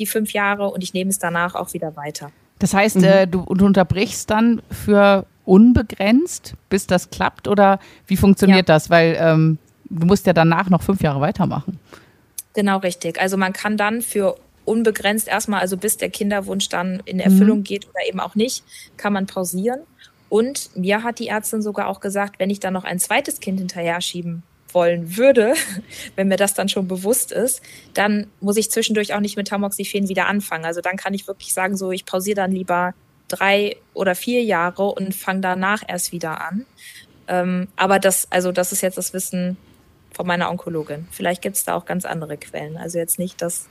die fünf Jahre, und ich nehme es danach auch wieder weiter. Das heißt, mhm. äh, du, du, unterbrichst dann für unbegrenzt, bis das klappt? Oder wie funktioniert ja. das? Weil ähm, du musst ja danach noch fünf Jahre weitermachen. Genau richtig. Also man kann dann für unbegrenzt erstmal, also bis der Kinderwunsch dann in Erfüllung mhm. geht oder eben auch nicht, kann man pausieren. Und mir hat die Ärztin sogar auch gesagt, wenn ich dann noch ein zweites Kind hinterher schieben wollen würde, wenn mir das dann schon bewusst ist, dann muss ich zwischendurch auch nicht mit Tamoxifen wieder anfangen. Also dann kann ich wirklich sagen, so ich pausiere dann lieber drei oder vier Jahre und fange danach erst wieder an. Ähm, aber das, also das ist jetzt das Wissen von meiner Onkologin. Vielleicht gibt es da auch ganz andere Quellen. Also jetzt nicht das,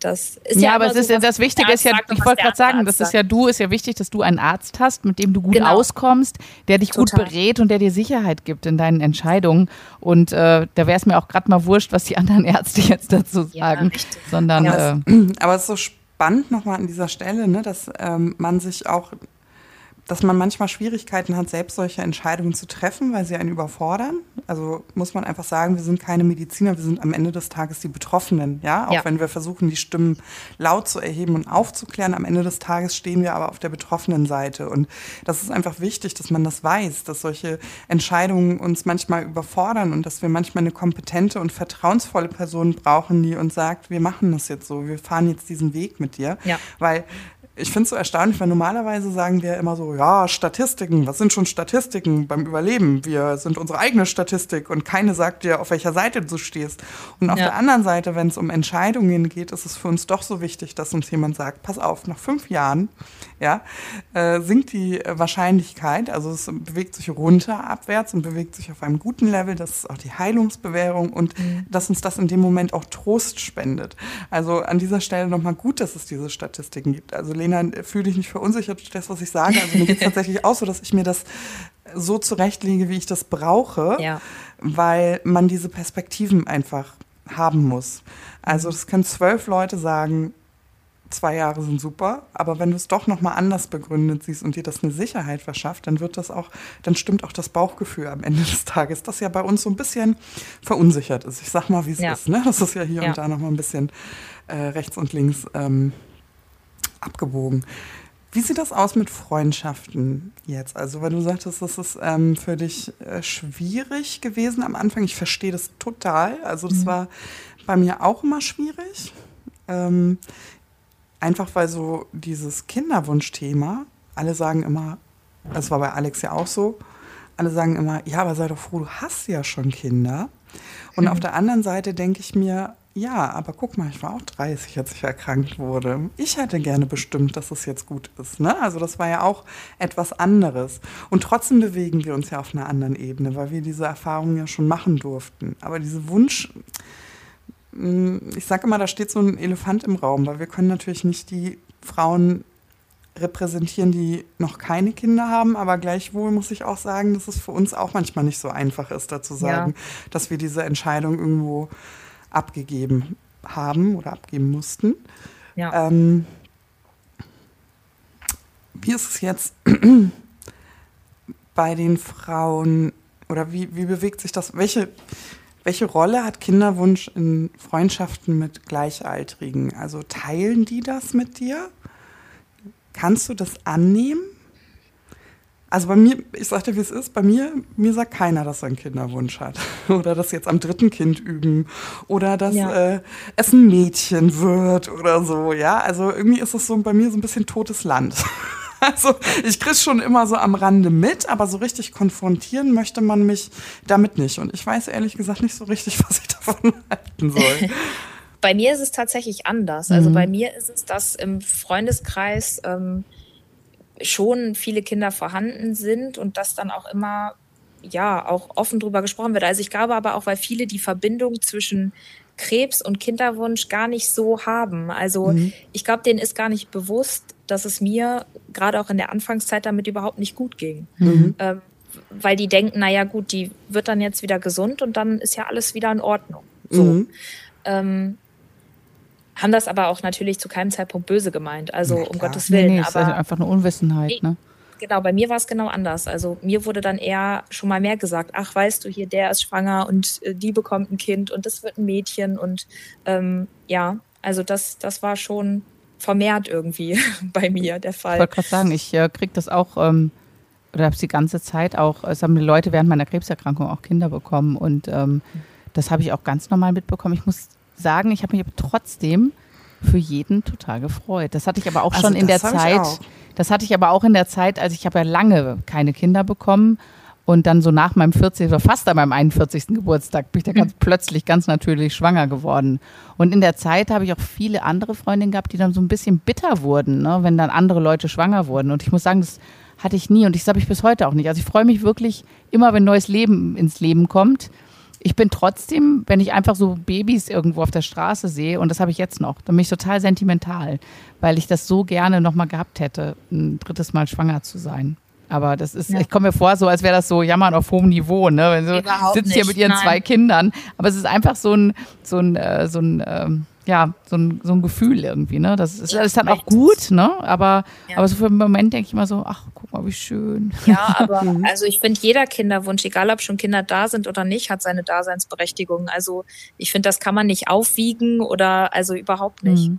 Das ist ja, ja aber es ist, das Wichtige ist ja, ich wollte gerade sagen, das ist ja du, ist ja wichtig, dass du einen Arzt hast, mit dem du gut genau. auskommst, der dich Total. gut berät und der dir Sicherheit gibt in deinen Entscheidungen. Und äh, da wäre es mir auch gerade mal wurscht, was die anderen Ärzte jetzt dazu sagen. Ja, sondern, ja, äh, aber es ist so spannend nochmal an dieser Stelle, ne, dass ähm, man sich auch dass man manchmal Schwierigkeiten hat, selbst solche Entscheidungen zu treffen, weil sie einen überfordern. Also muss man einfach sagen, wir sind keine Mediziner, wir sind am Ende des Tages die Betroffenen, ja. Auch ja. wenn wir versuchen, die Stimmen laut zu erheben und aufzuklären, am Ende des Tages stehen wir aber auf der betroffenen Seite. Und das ist einfach wichtig, dass man das weiß, dass solche Entscheidungen uns manchmal überfordern und dass wir manchmal eine kompetente und vertrauensvolle Person brauchen, die uns sagt, wir machen das jetzt so, wir fahren jetzt diesen Weg mit dir. Ja. Weil ich finde es so erstaunlich, weil normalerweise sagen wir immer so, ja, Statistiken, was sind schon Statistiken beim Überleben? Wir sind unsere eigene Statistik und keine sagt dir, auf welcher Seite du stehst. Und auf ja. der anderen Seite, wenn es um Entscheidungen geht, ist es für uns doch so wichtig, dass uns jemand sagt, pass auf, nach fünf Jahren ja, äh, sinkt die Wahrscheinlichkeit, also es bewegt sich runter abwärts und bewegt sich auf einem guten Level, das ist auch die Heilungsbewährung und mhm. dass uns das in dem Moment auch Trost spendet. Also an dieser Stelle nochmal gut, dass es diese Statistiken gibt. Also Lena, fühle dich nicht verunsichert durch das, was ich sage. Also mir geht es tatsächlich auch so, dass ich mir das so zurechtlege, wie ich das brauche, ja. weil man diese Perspektiven einfach haben muss. Also es können zwölf Leute sagen, zwei Jahre sind super, aber wenn du es doch nochmal anders begründet siehst und dir das eine Sicherheit verschafft, dann wird das auch, dann stimmt auch das Bauchgefühl am Ende des Tages, das ja bei uns so ein bisschen verunsichert ist. Ich sag mal, wie es ja. ist. Ne? Das ist ja hier ja. und da nochmal ein bisschen äh, rechts und links ähm, abgewogen. Wie sieht das aus mit Freundschaften jetzt? Also, wenn du sagtest, das ist ähm, für dich äh, schwierig gewesen am Anfang, ich verstehe das total. Also, das mhm. war bei mir auch immer schwierig. Ähm, Einfach weil so dieses Kinderwunschthema, alle sagen immer, das war bei Alex ja auch so, alle sagen immer, ja, aber sei doch froh, du hast ja schon Kinder. Und mhm. auf der anderen Seite denke ich mir, ja, aber guck mal, ich war auch 30, als ich erkrankt wurde. Ich hätte gerne bestimmt, dass es jetzt gut ist. Ne? Also das war ja auch etwas anderes. Und trotzdem bewegen wir uns ja auf einer anderen Ebene, weil wir diese Erfahrungen ja schon machen durften. Aber diese Wunsch, Mm, ich sage immer, da steht so ein Elefant im Raum, weil wir können natürlich nicht die Frauen repräsentieren, die noch keine Kinder haben, aber gleichwohl muss ich auch sagen, dass es für uns auch manchmal nicht so einfach ist, dazu sagen, ja. dass wir diese Entscheidung irgendwo abgegeben haben oder abgeben mussten. Ja. Ähm, wie ist es jetzt bei den Frauen oder wie, wie bewegt sich das? Welche, welche Rolle hat Kinderwunsch in Freundschaften mit Gleichaltrigen? Also teilen die das mit dir? Kannst du das annehmen? Also bei mir, ich sag dir, wie es ist, bei mir, mir sagt keiner, dass er einen Kinderwunsch hat. Oder dass jetzt am dritten Kind üben. Oder dass ja. äh, es ein Mädchen wird oder so, ja. Also irgendwie ist es so bei mir so ein bisschen totes Land. Also ich kriege schon immer so am Rande mit, aber so richtig konfrontieren möchte man mich damit nicht. Und ich weiß ehrlich gesagt nicht so richtig, was ich davon halten soll. bei mir ist es tatsächlich anders. Also mhm. bei mir ist es, dass im Freundeskreis ähm, schon viele Kinder vorhanden sind und dass dann auch immer ja auch offen drüber gesprochen wird. Also ich glaube aber auch, weil viele die Verbindung zwischen Krebs und Kinderwunsch gar nicht so haben. Also mhm. ich glaube, denen ist gar nicht bewusst, dass es mir gerade auch in der Anfangszeit damit überhaupt nicht gut ging. Mhm. Ähm, weil die denken, naja gut, die wird dann jetzt wieder gesund und dann ist ja alles wieder in Ordnung. So. Mhm. Ähm, haben das aber auch natürlich zu keinem Zeitpunkt böse gemeint. Also um Gottes Willen. Nee, nee, aber ist einfach eine Unwissenheit. Ne? Genau, bei mir war es genau anders. Also mir wurde dann eher schon mal mehr gesagt, ach weißt du hier, der ist schwanger und äh, die bekommt ein Kind und das wird ein Mädchen und ähm, ja, also das, das war schon vermehrt irgendwie bei mir der Fall. Ich wollte gerade sagen, ich äh, kriege das auch, ähm, oder habe es die ganze Zeit auch, es haben die Leute während meiner Krebserkrankung auch Kinder bekommen und ähm, das habe ich auch ganz normal mitbekommen. Ich muss sagen, ich habe mich aber trotzdem für jeden total gefreut. Das hatte ich aber auch also schon in der Zeit. Das hatte ich aber auch in der Zeit, als ich habe ja lange keine Kinder bekommen und dann so nach meinem 40. oder fast an meinem 41. Geburtstag bin ich da ganz mhm. plötzlich ganz natürlich schwanger geworden. Und in der Zeit habe ich auch viele andere Freundinnen gehabt, die dann so ein bisschen bitter wurden, ne, wenn dann andere Leute schwanger wurden. Und ich muss sagen, das hatte ich nie und das habe ich bis heute auch nicht. Also ich freue mich wirklich immer, wenn neues Leben ins Leben kommt ich bin trotzdem, wenn ich einfach so Babys irgendwo auf der Straße sehe, und das habe ich jetzt noch, dann bin ich total sentimental, weil ich das so gerne nochmal gehabt hätte, ein drittes Mal schwanger zu sein. Aber das ist, ja. ich komme mir vor, so als wäre das so Jammern auf hohem Niveau, ne? Wenn sie sitzt hier mit ihren Nein. zwei Kindern. Aber es ist einfach so ein, so ein, äh, so ein, ähm, ja, so ein, so ein Gefühl irgendwie, ne? Das ist, ja, ist dann auch gut, ne? Aber, ja. aber so für einen Moment denke ich immer so, ach, guck mal, wie schön. Ja, aber mhm. also ich finde, jeder Kinderwunsch, egal ob schon Kinder da sind oder nicht, hat seine Daseinsberechtigung. Also ich finde, das kann man nicht aufwiegen oder also überhaupt nicht. Mhm.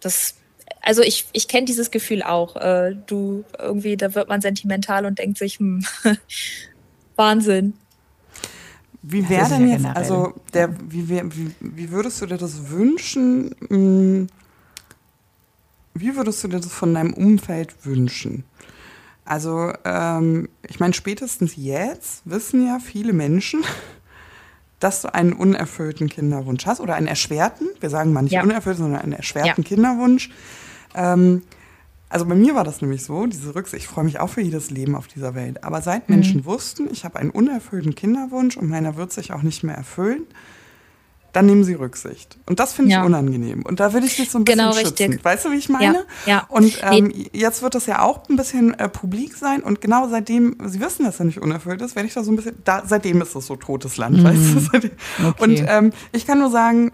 Das also ich, ich kenne dieses Gefühl auch. Äh, du irgendwie, da wird man sentimental und denkt sich, hm, Wahnsinn. Wie wäre denn jetzt, also der, wie, wie, wie würdest du dir das wünschen? Hm, wie würdest du dir das von deinem Umfeld wünschen? Also, ähm, ich meine, spätestens jetzt wissen ja viele Menschen, dass du einen unerfüllten Kinderwunsch hast oder einen erschwerten, wir sagen mal nicht ja. unerfüllt, sondern einen erschwerten ja. Kinderwunsch. Ähm, also bei mir war das nämlich so, diese Rücksicht, ich freue mich auch für jedes Leben auf dieser Welt. Aber seit mhm. Menschen wussten, ich habe einen unerfüllten Kinderwunsch und meiner wird sich auch nicht mehr erfüllen, dann nehmen sie Rücksicht. Und das finde ich ja. unangenehm. Und da will ich mich so ein bisschen genau, schützen. Richtig. Weißt du, wie ich meine? Ja. ja. Und ähm, nee. jetzt wird das ja auch ein bisschen äh, publik sein. Und genau seitdem, sie wissen, dass er nicht unerfüllt ist, werde ich da so ein bisschen, da, seitdem ist es so totes Land, mhm. weißt du? Okay. Und ähm, ich kann nur sagen,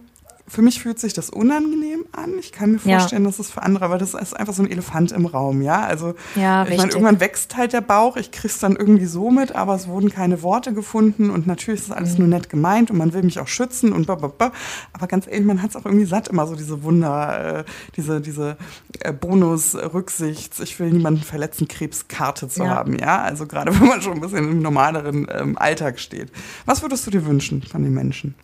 für mich fühlt sich das unangenehm an. Ich kann mir vorstellen, ja. dass es für andere, weil das ist einfach so ein Elefant im Raum, ja. Also ja, ich meine, irgendwann wächst halt der Bauch, ich krieg's dann irgendwie so mit, aber es wurden keine Worte gefunden und natürlich ist das alles mhm. nur nett gemeint und man will mich auch schützen und blablabla. Aber ganz ehrlich, man hat es auch irgendwie satt, immer so diese Wunder, äh, diese, diese äh, Bonus-Rücksichts, ich will niemanden verletzen, Krebskarte zu ja. haben, ja. Also gerade wenn man schon ein bisschen im normaleren ähm, Alltag steht. Was würdest du dir wünschen von den Menschen?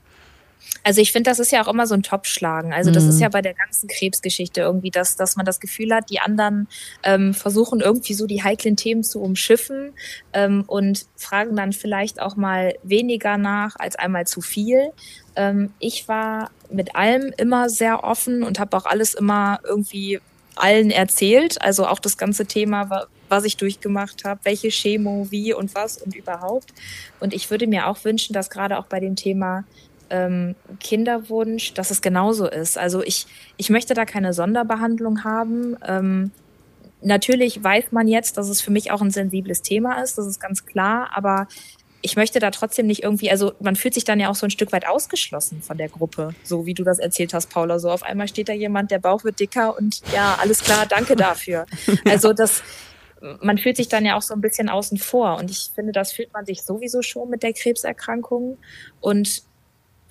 Also ich finde, das ist ja auch immer so ein Topschlagen. Also das mhm. ist ja bei der ganzen Krebsgeschichte irgendwie, dass, dass man das Gefühl hat, die anderen ähm, versuchen irgendwie so die heiklen Themen zu umschiffen ähm, und fragen dann vielleicht auch mal weniger nach als einmal zu viel. Ähm, ich war mit allem immer sehr offen und habe auch alles immer irgendwie allen erzählt. Also auch das ganze Thema, was ich durchgemacht habe, welche Chemo, wie und was und überhaupt. Und ich würde mir auch wünschen, dass gerade auch bei dem Thema ähm, Kinderwunsch, dass es genauso ist. Also ich, ich möchte da keine Sonderbehandlung haben. Ähm, natürlich weiß man jetzt, dass es für mich auch ein sensibles Thema ist, das ist ganz klar, aber ich möchte da trotzdem nicht irgendwie, also man fühlt sich dann ja auch so ein Stück weit ausgeschlossen von der Gruppe, so wie du das erzählt hast, Paula. So auf einmal steht da jemand, der Bauch wird dicker und ja, alles klar, danke dafür. Also das, man fühlt sich dann ja auch so ein bisschen außen vor und ich finde, das fühlt man sich sowieso schon mit der Krebserkrankung und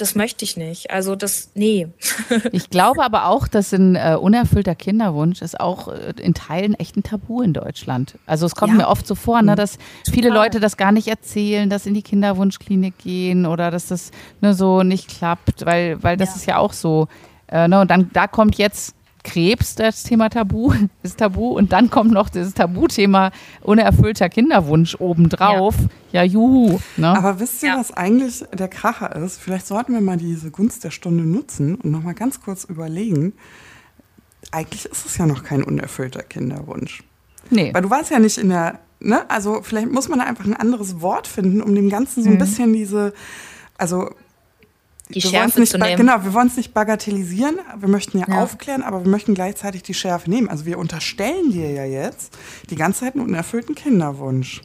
das möchte ich nicht. Also das, nee. ich glaube aber auch, dass ein äh, unerfüllter Kinderwunsch ist auch äh, in Teilen echt ein Tabu in Deutschland. Also es kommt ja. mir oft so vor, ne, dass viele Leute das gar nicht erzählen, dass in die Kinderwunschklinik gehen oder dass das ne, so nicht klappt, weil, weil das ja. ist ja auch so. Äh, ne, und dann da kommt jetzt Krebs, das Thema Tabu, ist Tabu. Und dann kommt noch das Tabuthema unerfüllter Kinderwunsch obendrauf. Ja, ja juhu. Ne? Aber wisst ihr, ja. was eigentlich der Kracher ist? Vielleicht sollten wir mal diese Gunst der Stunde nutzen und nochmal ganz kurz überlegen. Eigentlich ist es ja noch kein unerfüllter Kinderwunsch. Nee. Weil du warst ja nicht in der, ne? Also vielleicht muss man da einfach ein anderes Wort finden, um dem Ganzen so ein mhm. bisschen diese, also die Schärfe nicht zu nehmen. Genau, wir wollen es nicht bagatellisieren, wir möchten ja, ja, aufklären, aber wir möchten gleichzeitig die Schärfe nehmen. Also wir unterstellen dir ja jetzt die ganze Zeit einen unerfüllten Kinderwunsch.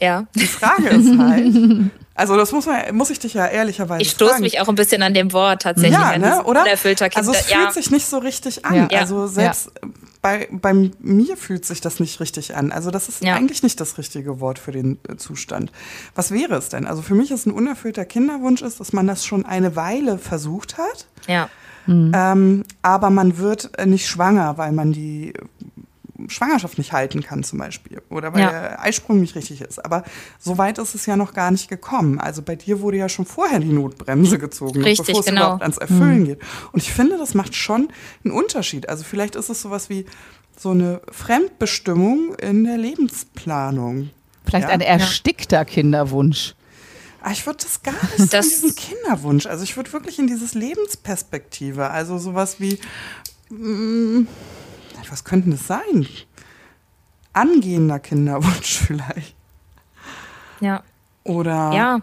Ja. Die Frage ist halt, also das muss man, muss ich dich ja ehrlicherweise Ich stoße mich auch ein bisschen an dem Wort tatsächlich. Ja, ne, oder? Unerfüllter Kinder. Also es fühlt ja. sich nicht so richtig an. Ja. Also selbst bei, bei mir fühlt sich das nicht richtig an. Also das ist ja. eigentlich nicht das richtige Wort für den äh, Zustand. Was wäre es denn? Also für mich ist ein unerfüllter Kinderwunsch ist, dass man das schon eine Weile versucht hat. Ja. Mhm. Ähm, aber man wird äh, nicht schwanger, weil man die Schwangerschaft nicht halten kann zum Beispiel oder weil ja. der Eisprung nicht richtig ist. Aber so weit ist es ja noch gar nicht gekommen. Also bei dir wurde ja schon vorher die Notbremse gezogen, richtig, bevor es genau. überhaupt ans Erfüllen mhm. geht. Und ich finde, das macht schon einen Unterschied. Also vielleicht ist es sowas wie so eine Fremdbestimmung in der Lebensplanung. Vielleicht ja? ein erstickter Kinderwunsch. Ah, ich würde das gar nicht das in diesen Kinderwunsch. Also ich würde wirklich in dieses Lebensperspektive. Also sowas wie, mh, mm, was könnte das sein? Angehender Kinderwunsch vielleicht. Ja. Oder? Ja,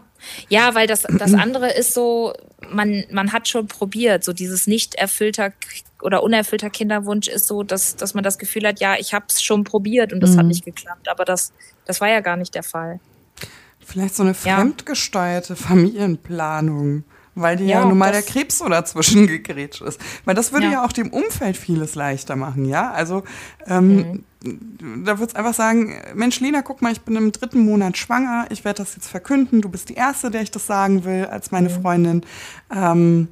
ja, weil das, das andere ist so, man, man hat schon probiert, so dieses nicht erfüllter oder unerfüllter Kinderwunsch ist so, dass, dass man das Gefühl hat, ja, ich habe es schon probiert und das mhm. hat nicht geklappt. Aber das, das war ja gar nicht der Fall. Vielleicht so eine fremdgesteuerte ja. Familienplanung weil dir ja, ja nun mal der Krebs so dazwischen gegrätscht ist. Weil das würde ja. ja auch dem Umfeld vieles leichter machen, ja. Also ähm, mhm. da würde es einfach sagen, Mensch, Lena, guck mal, ich bin im dritten Monat schwanger, ich werde das jetzt verkünden, du bist die Erste, der ich das sagen will, als meine mhm. Freundin. Ähm,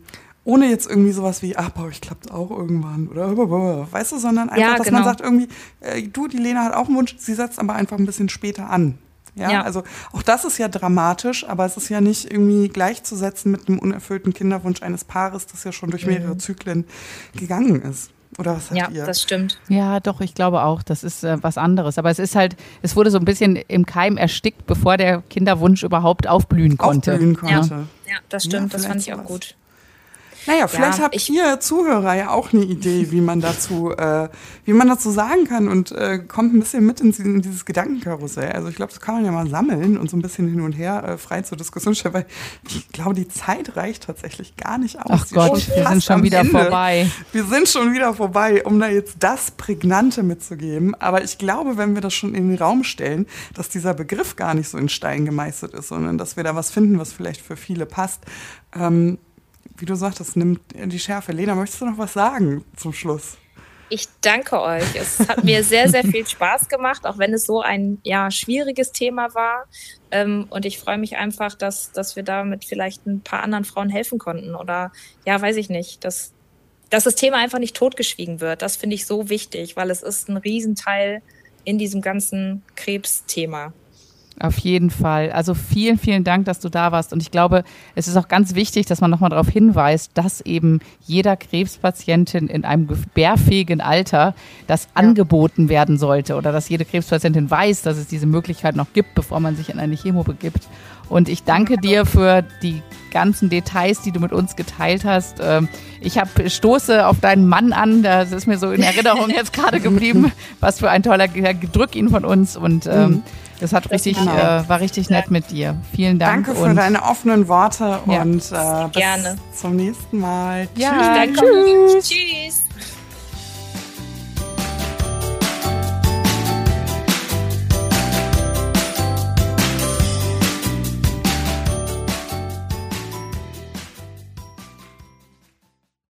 ohne jetzt irgendwie sowas wie, ach, boah, ich klappt auch irgendwann oder weißt du, sondern einfach, ja, dass genau. man sagt irgendwie, äh, du, die Lena hat auch einen Wunsch, sie setzt aber einfach ein bisschen später an. Ja? ja? also auch das ist ja dramatisch, aber es ist ja nicht irgendwie gleichzusetzen mit einem unerfüllten Kinderwunsch eines Paares, das ja schon durch mehrere mhm. Zyklen gegangen ist. Oder was ja, ihr? Ja, das stimmt. Ja, doch, ich glaube auch, das ist äh, was anderes. Aber es ist halt, es wurde so ein bisschen im Keim erstickt, bevor der Kinderwunsch überhaupt aufblühen konnte. Aufblühen konnte. Ja, ja das stimmt, das fand ich auch gut. Naja, vielleicht ja, habt ihr Zuhörer ja auch eine Idee, wie man dazu, äh, wie man dazu sagen kann und äh, kommt ein bisschen mit in, in dieses Gedankenkarussell. Also ich glaube, das kann man ja mal sammeln und so ein bisschen hin und her äh, frei zur Diskussion stellen, weil ich glaube, die Zeit reicht tatsächlich gar nicht aus. Ach Gott, wir sind schon wieder Ende. vorbei. Wir sind schon wieder vorbei, um da jetzt das Prägnante mitzugeben. Aber ich glaube, wenn wir das schon in den Raum stellen, dass dieser Begriff gar nicht so in Stein gemeißelt ist, sondern dass wir da was finden, was vielleicht für viele passt. Ähm, wie du sagtest, nimmt die Schärfe. Lena, möchtest du noch was sagen zum Schluss? Ich danke euch. Es hat mir sehr, sehr viel Spaß gemacht, auch wenn es so ein ja, schwieriges Thema war. Ähm, und ich freue mich einfach, dass, dass wir damit vielleicht ein paar anderen Frauen helfen konnten. Oder ja, weiß ich nicht, dass, dass das Thema einfach nicht totgeschwiegen wird. Das finde ich so wichtig, weil es ist ein Riesenteil in diesem ganzen Krebsthema. Auf jeden Fall. Also vielen, vielen Dank, dass du da warst. Und ich glaube, es ist auch ganz wichtig, dass man nochmal darauf hinweist, dass eben jeder Krebspatientin in einem gebärfähigen Alter das ja. angeboten werden sollte oder dass jede Krebspatientin weiß, dass es diese Möglichkeit noch gibt, bevor man sich in eine Chemo begibt. Und ich danke dir für die ganzen Details, die du mit uns geteilt hast. Ähm, ich habe stoße auf deinen Mann an, das ist mir so in Erinnerung jetzt gerade geblieben. Was für ein toller Drück ihn von uns und ähm, mhm. Das hat richtig, genau. äh, war richtig nett mit dir. Vielen Dank. Danke für deine offenen Worte ja. und äh, bis Gerne. zum nächsten Mal. Ja, Tschüss. Danke. Tschüss. Tschüss.